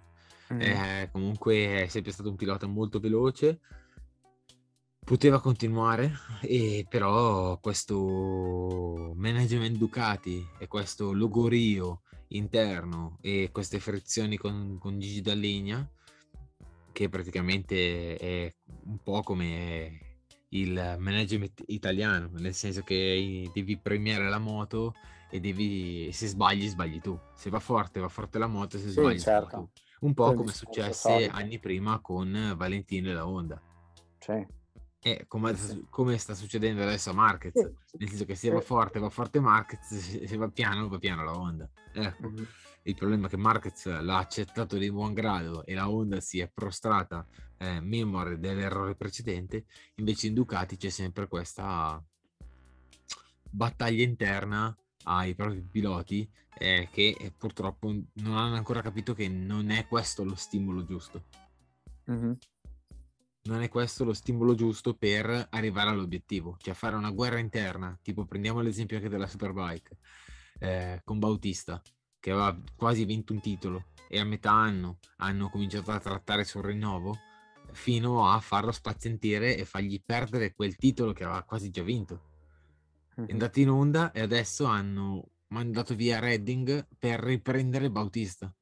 Mm. Eh, comunque è sempre stato un pilota molto veloce, poteva continuare, e però questo management Ducati e questo logorio interno e queste frizioni con, con Gigi Dalligna, che praticamente è un po' come il management italiano, nel senso che devi premiare la moto e devi, se sbagli, sbagli tu. Se va forte, va forte la moto, se sbagli, sì, certo. tu. Un po' come successe anni prima con Valentino e la Honda. Sì. E come, come, sta succedendo adesso a Marquez, nel senso che se va forte va forte Marquez, se va piano va piano la Honda. Ecco. Mm-hmm. Il problema è che Marquez l'ha accettato di buon grado e la Honda si è prostrata eh, memoria dell'errore precedente, invece in Ducati c'è sempre questa battaglia interna ai propri piloti eh, che eh, purtroppo non hanno ancora capito che non è questo lo stimolo giusto. Mm-hmm non è questo lo stimolo giusto per arrivare all'obiettivo, cioè fare una guerra interna, tipo prendiamo l'esempio anche della Superbike eh, con Bautista che aveva quasi vinto un titolo e a metà anno hanno cominciato a trattare sul rinnovo fino a farlo spazientire e fargli perdere quel titolo che aveva quasi già vinto. È andato in onda e adesso hanno mandato via Redding per riprendere Bautista.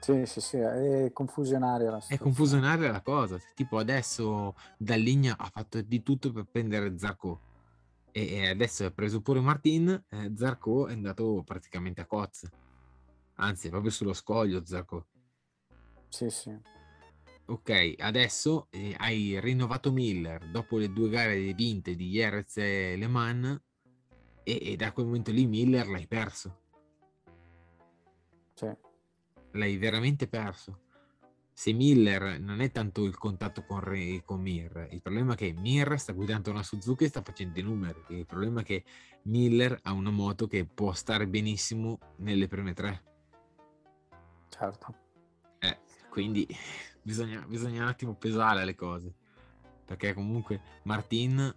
Sì, sì, sì, è confusionaria la È confusionaria la cosa. Tipo adesso Dalligna ha fatto di tutto per prendere Zarco e adesso ha preso pure Martin, eh, Zarco è andato praticamente a cozze. Anzi, proprio sullo scoglio Zarco. Sì, sì. ok, adesso eh, hai rinnovato Miller dopo le due gare vinte di Jerez e Le Mans e, e da quel momento lì Miller l'hai perso. L'hai veramente perso. Se Miller non è tanto il contatto con, Re, con Mir, il problema è che Mir sta guidando una Suzuki e sta facendo i numeri. Il problema è che Miller ha una moto che può stare benissimo nelle prime tre. Certo. Eh, quindi bisogna, bisogna un attimo pesare le cose. Perché comunque Martin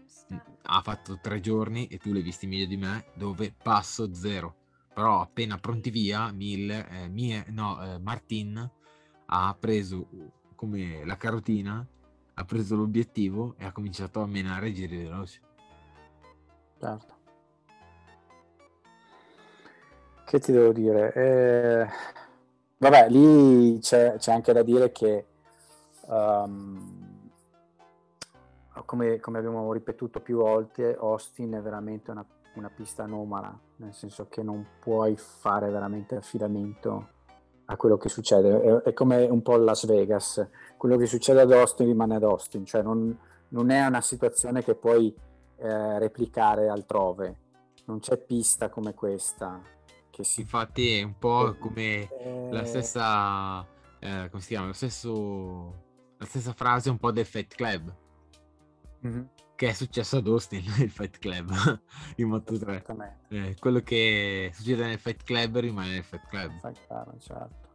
ha fatto tre giorni, e tu l'hai visti meglio di me, dove passo zero. Però appena pronti via, Miller, eh, mie, no, eh, Martin ha preso come la carotina, ha preso l'obiettivo e ha cominciato a menare i giri veloci. Certo. Che ti devo dire? Eh, vabbè, lì c'è, c'è, anche da dire che um, come, come, abbiamo ripetuto più volte, Austin è veramente una, una, pista anomala, nel senso che non puoi fare veramente affidamento a quello che succede. È, è come un po' Las Vegas, quello che succede ad Austin rimane ad Austin, cioè non, non è una situazione che puoi eh, replicare altrove, non c'è pista come questa. Che si... Infatti è un po' come eh... la stessa, eh, come si chiama, lo stesso, la stessa frase un po' del Fight Club mm-hmm. Che è successo ad Austin, il Fight Club in Moto 3. Eh, quello che succede nel Fight Club rimane nel Fight Club. Fight Club certo.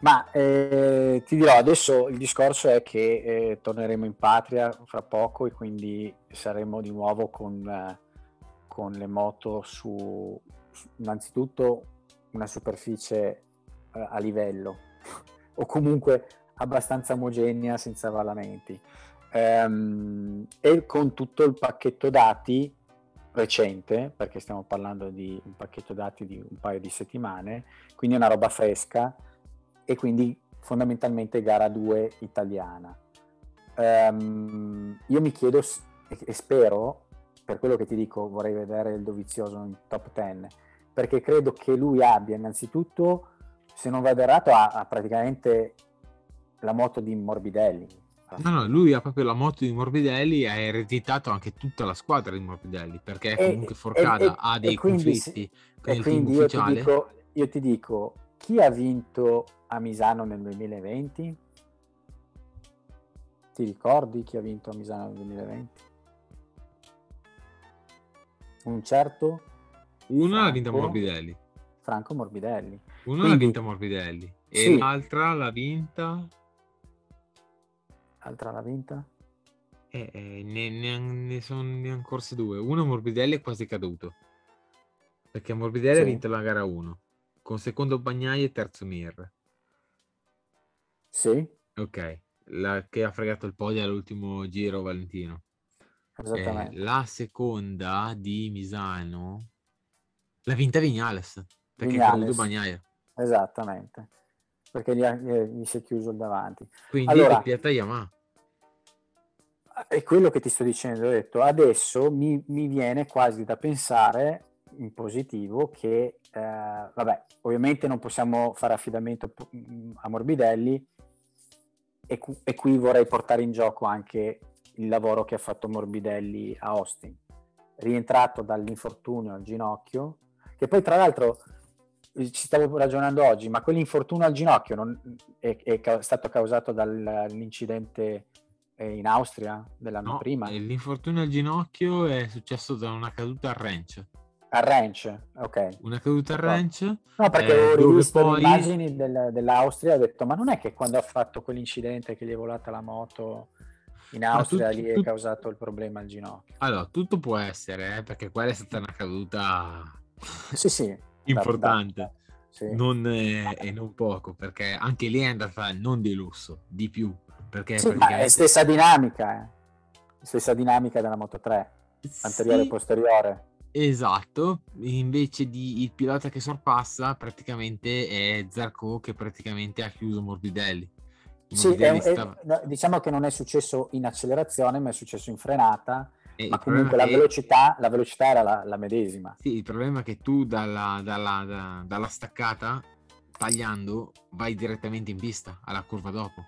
Ma eh, ti dirò, adesso il discorso è che eh, torneremo in patria fra poco e quindi saremo di nuovo con, con le moto su, su, innanzitutto una superficie eh, a livello o comunque abbastanza omogenea senza avvallamenti ehm, e con tutto il pacchetto dati recente, perché stiamo parlando di un pacchetto dati di un paio di settimane, quindi una roba fresca e quindi fondamentalmente gara 2 italiana. Um, io mi chiedo e spero, per quello che ti dico, vorrei vedere il Dovizioso in top 10, perché credo che lui abbia innanzitutto, se non vado errato, ha, ha praticamente la moto di Morbidelli, No, no, lui ha proprio la moto di Morbidelli e ha ereditato anche tutta la squadra di Morbidelli, perché e, comunque Forcada e, ha dei conflitti con il team io ufficiale. Ti dico, io ti dico, chi ha vinto a Misano nel 2020? Ti ricordi chi ha vinto a Misano nel 2020? Un certo? Una l'ha vinta Morbidelli. Franco Morbidelli. Una l'ha vinta Morbidelli e sì. l'altra l'ha vinta Altra l'ha vinta? Eh, eh, ne, ne, ne sono ne corse due. Uno Morbidelli è quasi caduto. Perché Morbidelli sì. ha vinto la gara 1. Con secondo Bagnai e terzo Mir. Sì. Ok. La, che ha fregato il podio all'ultimo giro Valentino. Esattamente. Eh, la seconda di Misano l'ha vinta Vignales. Perché Vignales. è caduto Bagnaia. Esattamente perché gli, gli, si è chiuso il davanti. Quindi allora, doppiata Yamaha. È quello che ti sto dicendo, ho detto, adesso mi, mi viene quasi da pensare in positivo che, eh, vabbè, ovviamente non possiamo fare affidamento a Morbidelli e, e qui vorrei portare in gioco anche il lavoro che ha fatto Morbidelli a Austin, rientrato dall'infortunio al ginocchio, che poi tra l'altro ci stavo ragionando oggi, ma quell'infortunio al ginocchio non, è, è, stato causato dall'incidente in Austria dell'anno no, prima? L'infortunio al ginocchio è successo da una caduta al ranch. Al ranch, ok. Una caduta al ranch. No, perché eh, ho rivisto poi... le immagini del, dell'Austria e ho detto, ma non è che quando ha fatto quell'incidente che gli è volata la moto in Austria tutto, lì è causato il problema al ginocchio? Allora, tutto può essere, eh, perché quella è stata una caduta... Sì, sì importante. Da, da, sì. non, eh, e non poco, perché anche lì è andata non di lusso, di più. Perché sì, praticamente... è stessa dinamica, eh. stessa dinamica della Moto 3, anteriore e posteriore. Esatto, invece di il pilota che sorpassa praticamente è Zarco che praticamente ha chiuso Morbidelli. Morbidelli sì, stava... è, diciamo che non è successo in accelerazione, ma è successo in frenata e ma comunque la, è... velocità, la, velocità, era la, la, medesima. Sì, il problema è che tu dalla, dalla, da, dalla staccata, tagliando, vai direttamente in pista, alla curva dopo.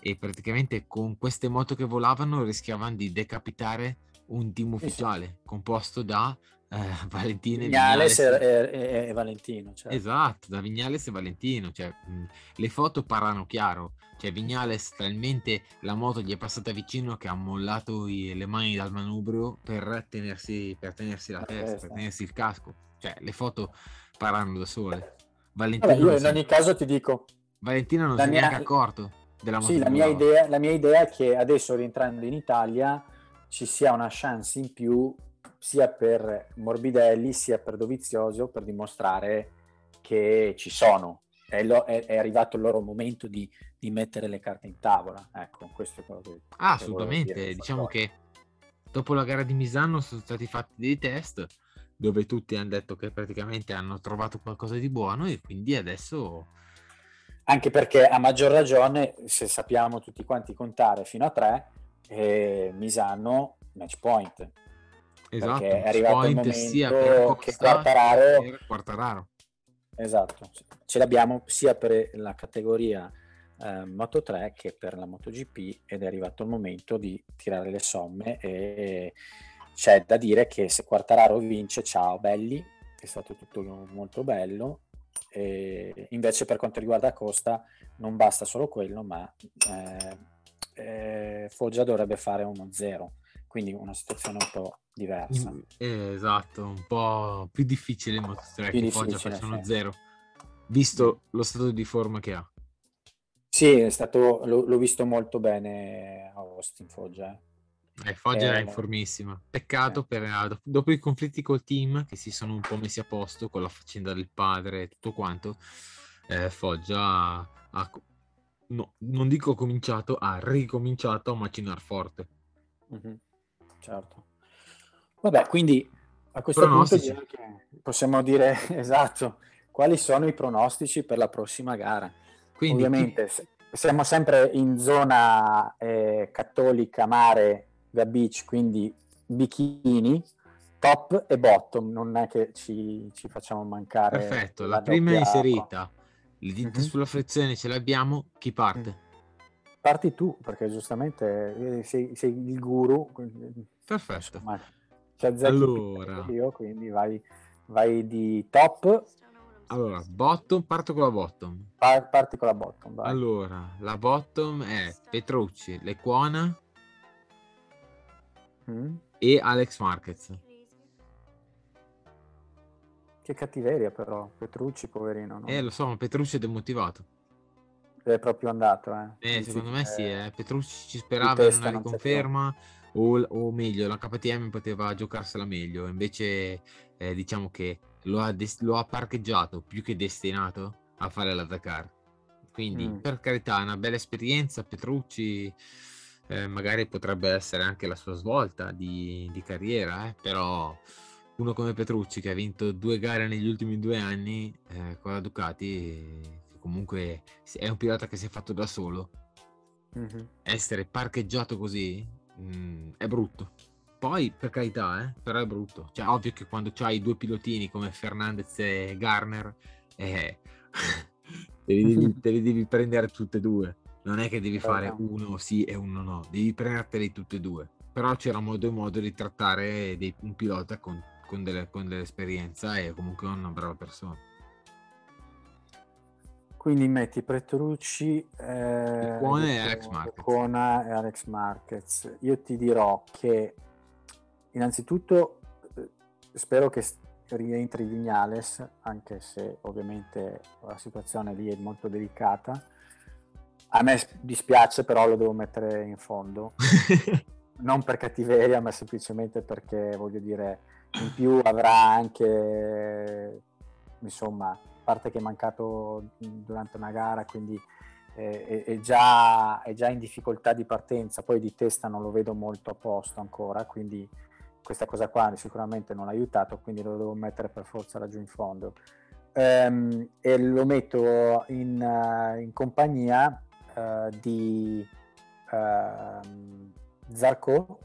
E praticamente con queste moto che volavano rischiavano di decapitare un team ufficiale sì. composto da eh, Valentino Vignales e, e, e, e Valentino. Certo. Esatto, da Vignales e Valentino. Cioè, mh, le foto parlano chiaro. Cioè, Vignales talmente la moto gli è passata vicino che ha mollato i, le mani dal manubrio per tenersi, per tenersi la, la testa, testa, per tenersi il casco. Cioè, le foto parlano da sole. Valentino Vabbè, io in ogni caso ti dico... Valentino non si è neanche accorto della. Sì, la mia, idea, la mia idea è che adesso rientrando in Italia ci sia una chance in più sia per Morbidelli sia per Dovizioso per dimostrare che ci sono. È, lo, è, è arrivato il loro momento di, di, mettere le carte in tavola. Ecco, questo è quello che. Ah, assolutamente. Diciamo cosa. che dopo la gara di Misano sono stati fatti dei test dove tutti hanno detto che praticamente hanno trovato qualcosa di buono e quindi adesso. Anche perché a maggior ragione, se sappiamo tutti quanti contare fino a tre, eh, Misano match point. Esatto, è arrivato il momento sia per che Quartararo... Quartararo. Esatto, ce l'abbiamo sia per la categoria eh, Moto 3 che per la MotoGP ed è arrivato il momento di tirare le somme e c'è da dire che se Quartararo vince, ciao belli, è stato tutto molto bello, e invece per quanto riguarda Costa non basta solo quello, ma eh, eh, Foggia dovrebbe fare uno 0 quindi una situazione un po' diversa. Eh, esatto, un po' più difficile in Moto3 che Foggia facciano zero, visto lo stato di forma che ha. Sì, è stato, l'ho, l'ho visto molto bene a Austin Foggia. Eh. Foggia era in eh, formissima. Peccato eh. per dopo i conflitti col team che si sono un po' messi a posto con la faccenda del padre e tutto quanto. Eh, Foggia ha, no, non dico cominciato, ha ricominciato a macinare forte. Mm-hmm certo. Vabbè, quindi a questo punto possiamo dire esatto quali sono i pronostici per la prossima gara. Quindi, Ovviamente siamo sempre in zona eh, cattolica, mare, da beach, quindi bikini, top e bottom, non è che ci, ci facciamo mancare. Perfetto, la, la prima è inserita, le dita mm-hmm. sulla frizione ce l'abbiamo, chi parte? Mm parti tu, perché giustamente eh, sei, sei il guru. Perfetto. Insomma, allora. Io, quindi vai, vai, di top. Allora, bottom, parto con la bottom. parti con la bottom. Vai. Allora, la bottom è Petrucci, Lequana mm. e Alex Marquez. Che cattiveria però, Petrucci, poverino. No? Eh, lo so, ma Petrucci è demotivato è proprio andato. Eh, eh secondo me sì, eh. Petrucci ci sperava in una riconferma o, o, meglio, la KTM poteva giocarsela meglio, invece eh, diciamo che lo ha, des- lo ha, parcheggiato più che destinato a fare la Dakar. Quindi mm. per carità, una bella esperienza, Petrucci eh, magari potrebbe essere anche la sua svolta di, di carriera, eh, però uno come Petrucci che ha vinto due gare negli ultimi due anni eh, con la Ducati comunque è un pilota che si è fatto da solo, mm-hmm. essere parcheggiato così mh, mm, è brutto. Poi, per carità, eh, però è brutto. Cioè, ovvio che quando c'hai due pilotini come Fernandez e Garner, eh, te, li devi, te, li devi, prendere tutte e due. Non è che devi fare uno sì e uno no, devi prenderteli tutte e due. Però c'era modo e modo di trattare dei, un pilota con, con, delle, con dell'esperienza e comunque una brava persona. Quindi metti Petrucci, eh, e Alex Marquez. e Alex Marquez. Io ti dirò che innanzitutto eh, spero che rientri Vignales, anche se ovviamente la situazione lì è molto delicata. A me dispiace, però lo devo mettere in fondo. non per cattiveria, ma semplicemente perché voglio dire, in più avrà anche insomma parte che è mancato durante una gara, quindi è, è, già, è, già, in difficoltà di partenza, poi di testa non lo vedo molto a posto ancora, quindi questa cosa qua sicuramente non l'ha aiutato, quindi lo devo mettere per forza laggiù in fondo. Um, e lo metto in, uh, in compagnia uh, di uh, Zarco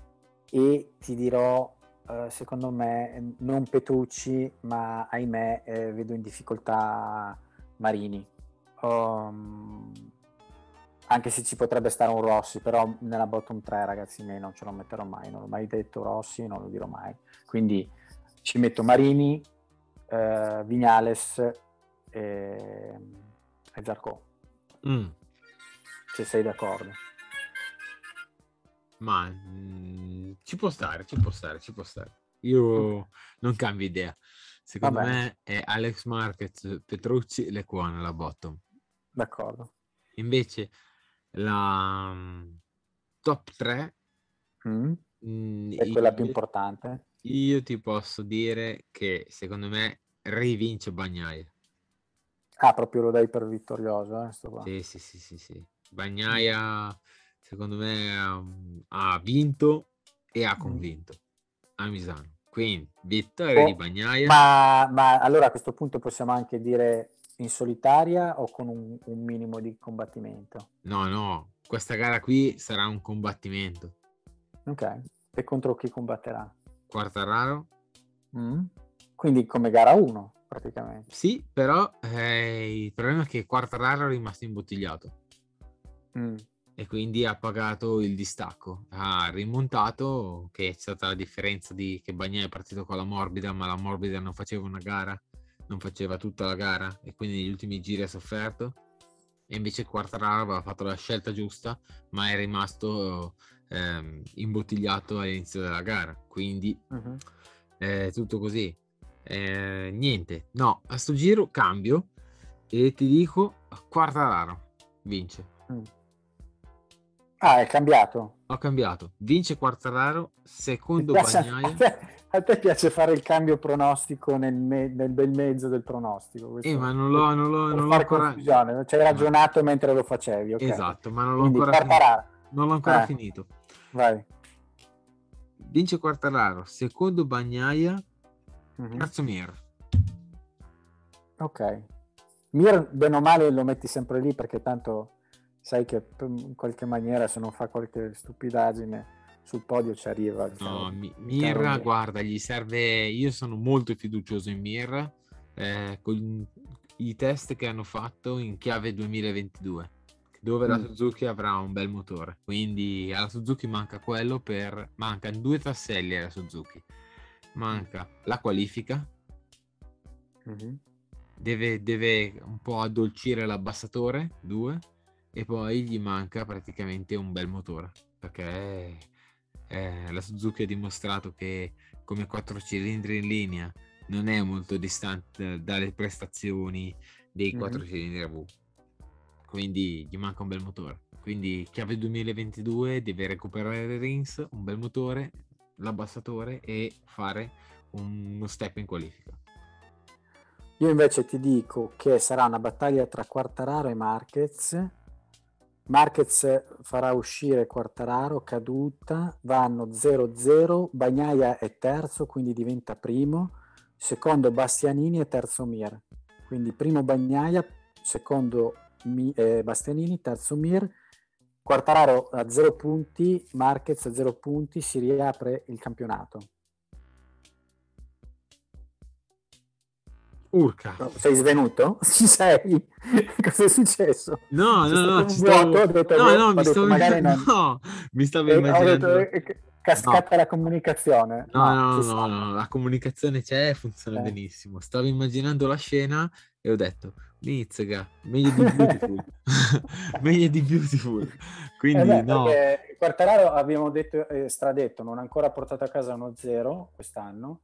e ti dirò eh, secondo me non Petrucci, ma ahimè eh, vedo in difficoltà Marini. Um, anche se ci potrebbe stare un Rossi, però nella bottom 3 ragazzi miei non ce lo metterò mai, non l'ho mai detto Rossi, non lo dirò mai. Quindi ci metto Marini, eh, Vignales e, e Zarco. Mm. Se sei d'accordo. Ma mh, mm, ci può stare, ci può stare, ci può stare. Io non cambio idea. Secondo Vabbè. me è Alex Marquez, Petrucci, Lecuona la bottom. D'accordo. Invece la um, top 3 mm. Mh, è quella io, più importante. Io ti posso dire che secondo me rivince Bagnaia. Ah, proprio lo dai per vittorioso, eh, Sì, sì, sì, sì, sì. Bagnaia secondo me um, ha vinto e ha convinto a Misano. Quindi vittoria oh, di Bagnaia. Ma, ma, allora a questo punto possiamo anche dire in solitaria o con un, un, minimo di combattimento? No, no, questa gara qui sarà un combattimento. Ok, e contro chi combatterà? Quartararo. Mm. Quindi come gara 1 praticamente. Sì, però eh, il problema è che Quartararo è rimasto imbottigliato. Mm e quindi ha pagato il distacco. Ha rimontato, che è stata la differenza di che Bagnaia è partito con la morbida, ma la morbida non faceva una gara, non faceva tutta la gara e quindi negli ultimi giri ha sofferto. E invece Quartararo aveva fatto la scelta giusta, ma è rimasto ehm, imbottigliato all'inizio della gara. Quindi uh-huh. è tutto così. Eh, niente, no, a sto giro cambio e ti dico Quartararo vince. Mm. Ah, è cambiato. Ho cambiato. Vince Quartararo, secondo piace, Bagnaia. A te, a te, piace fare il cambio pronostico nel, me, nel bel mezzo del pronostico. Questo, eh, ma non l'ho, non l'ho, non l'ho ancora... Confusione. Ci hai ragionato ma... mentre lo facevi. Okay. Esatto, ma non l'ho Quindi, ancora, finito. Non l'ho ancora eh. finito. Vai. Vince Quartararo, secondo Bagnaia, mm-hmm. terzo Mir. Ok. Mir, bene o male, lo metti sempre lì perché tanto sai che in qualche maniera se non fa qualche stupidaggine sul podio ci arriva. Diciamo, no, Mir, guarda, gli serve... Io sono molto fiducioso in Mir eh, con i test che hanno fatto in chiave 2022 dove mm. la Suzuki avrà un bel motore. Quindi alla Suzuki manca quello per... Mancano due tasselli alla Suzuki. Manca la qualifica. Mm-hmm. Deve, deve, un po' addolcire l'abbassatore, due e poi gli manca praticamente un bel motore perché eh, la Suzuki ha dimostrato che come quattro cilindri in linea non è molto distante dalle prestazioni dei quattro mm-hmm. cilindri a V. Quindi gli manca un bel motore. Quindi chiave 2022 deve recuperare il rings un bel motore l'abbassatore e fare uno step in qualifica. Io invece ti dico che sarà una battaglia tra Quartararo e Marquez Marquez farà uscire Quartararo, caduta, vanno 0-0, Bagnaia è terzo, quindi diventa primo, secondo Bastianini e terzo Mir. Quindi primo Bagnaia, secondo Mi, eh, Bastianini, terzo Mir, Quartararo a 0 punti, Marquez a 0 punti, si riapre il campionato. Urca. sei svenuto? Ci sei? Cosa è successo? No, no, no, ci stavo... Vuoto, detto, no, no, mi stavo... non... no, mi stavo eh, immaginando... Detto, eh, cascata no. la comunicazione. No, no, no, no, la comunicazione c'è e funziona eh. benissimo. Stavo immaginando la scena e ho detto, Mizzica, meglio di Beautiful. meglio di Beautiful. Quindi eh beh, no. Quartararo abbiamo detto, eh, stradetto, non ha ancora portato a casa uno zero quest'anno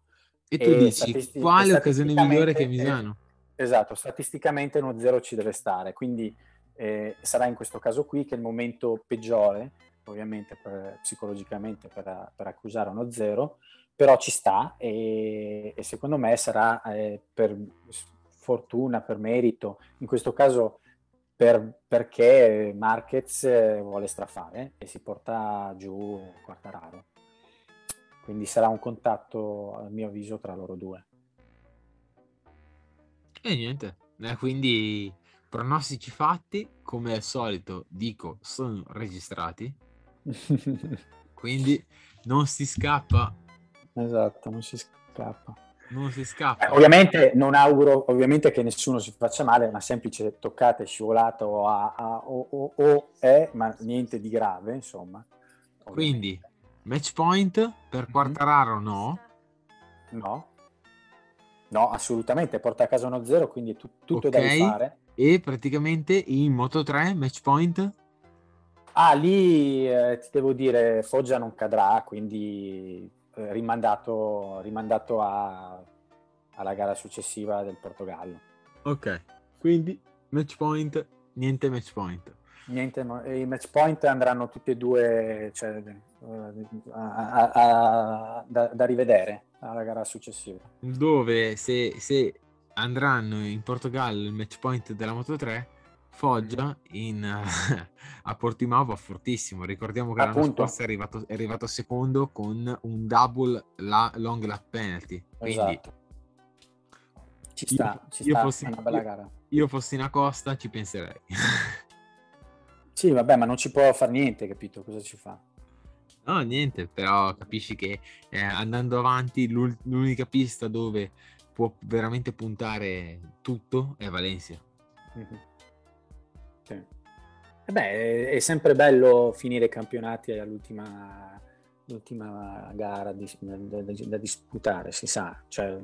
e tu e dici, quale occasione migliore che Misano? Eh, esatto, statisticamente uno zero ci deve stare, quindi eh, sarà in questo caso qui che è il momento peggiore, ovviamente per, psicologicamente per, per, accusare uno zero, però ci sta e, e secondo me sarà eh, per fortuna, per merito, in questo caso per, perché Marquez vuole strafare e si porta giù Quartararo. Quindi sarà un contatto, a mio avviso, tra loro due. E niente, eh, quindi pronostici fatti, come al solito dico, sono registrati. quindi non si scappa. Esatto, non si scappa. non si scappa. Eh, ovviamente non auguro ovviamente che nessuno si faccia male, una semplice toccata scivolata o, a, a, o, o, o, è, ma niente di grave, insomma. Ovviamente. Quindi, match point per mhm. Quartararo no? No. No, assolutamente, porta a casa uno zero, quindi tu, tutto okay. da rifare. E praticamente in Moto 3 match point? Ah, lì eh, ti devo dire, Foggia non cadrà, quindi eh, rimandato, rimandato a, alla gara successiva del Portogallo. Ok, quindi match point, niente match point. Niente, i match point andranno tutti e due cioè, a, a, da, da, rivedere alla gara successiva. Dove se, se andranno in Portogallo il match point della Moto 3 Foggia in, a Portimao va fortissimo. Ricordiamo che l'anno Appunto. scorso è arrivato, è arrivato, secondo con un double la, long lap penalty. Quindi esatto. ci sta, io, ci io sta, fossi, una bella gara. Io, io fossi in costa ci penserei. sì, vabbè, ma non ci può fare niente, capito? Cosa ci fa? No, niente, però capisci che eh, andando avanti l'unica pista dove può veramente puntare tutto è Valencia. Mm-hmm. Eh beh, è sempre bello finire i campionati all'ultima l'ultima gara di, da, da, da, disputare, si sa. Cioè,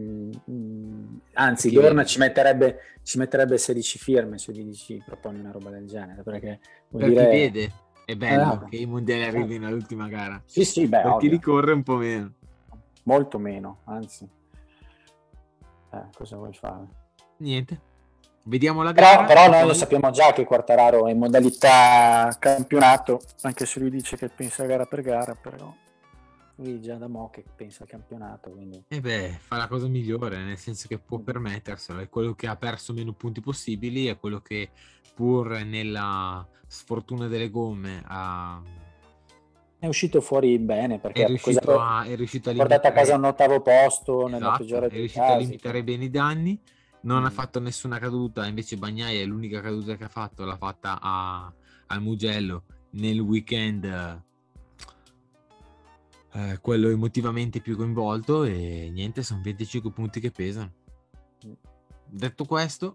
mm, mm, anzi, Dorna ci metterebbe, ci metterebbe 16 firme se gli dici proponi una roba del genere. Perché vuol per dire... vede, è bello eh, che i mondiali certo. arrivino all'ultima gara. Sì, sì, beh, per chi li corre un po' meno. Molto meno, anzi. Eh, cosa vuoi fare? Niente. Vediamo la gara. Però, però noi lo sappiamo già che Quartararo è in modalità campionato, anche se lui dice che pensa gara per gara, però lui già da mo' che pensa al campionato. Quindi... E eh beh, fa la cosa migliore, nel senso che può mm. permetterselo, è quello che ha perso meno punti possibili, è quello che pur nella sfortuna delle gomme ha... È uscito fuori bene perché è riuscito, a, è riuscito a limitare... portato a casa un ottavo posto esatto, nella peggiore è riuscito casi. a limitare bene i danni non mm. ha fatto nessuna caduta, invece Bagnaia è l'unica caduta che ha fatto, l'ha fatta a, al Mugello nel weekend, eh, quello emotivamente più coinvolto e niente, sono 25 punti che pesano. Detto questo,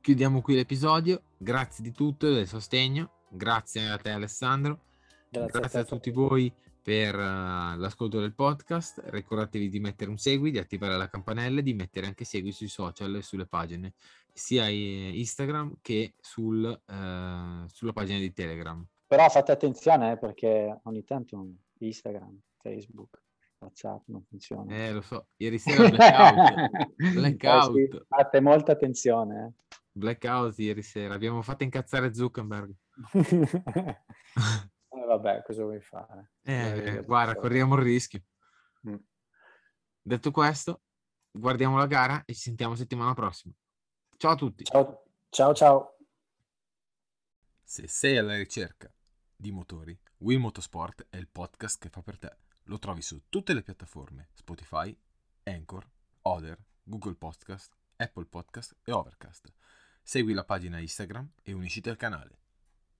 chiudiamo qui l'episodio, grazie di tutto, del sostegno, grazie a te Alessandro, grazie, grazie a, a tutti voi per uh, l'ascolto del podcast. Ricordatevi di mettere un segui, di attivare la campanella e di mettere anche segui sui social e sulle pagine, sia Instagram che sul, uh, sulla pagina di Telegram. Però fate attenzione eh, perché ogni tanto Instagram, Facebook, WhatsApp non funziona. Eh, lo so, ieri sera blackout. blackout. Eh sì, fate molta attenzione. Eh. Blackout ieri sera, abbiamo fatto incazzare Zuckerberg. Eh, vabbè, cosa vuoi fare? Eh, eh, guarda, corriamo il rischio. Mm. Detto questo, guardiamo la gara e ci sentiamo settimana prossima. Ciao a tutti. Ciao, ciao. ciao. Se sei alla ricerca di motori, Will Motorsport è il podcast che fa per te. Lo trovi su tutte le piattaforme Spotify, Anchor, Other, Google Podcast, Apple Podcast e Overcast. Segui la pagina Instagram e unisciti al canale.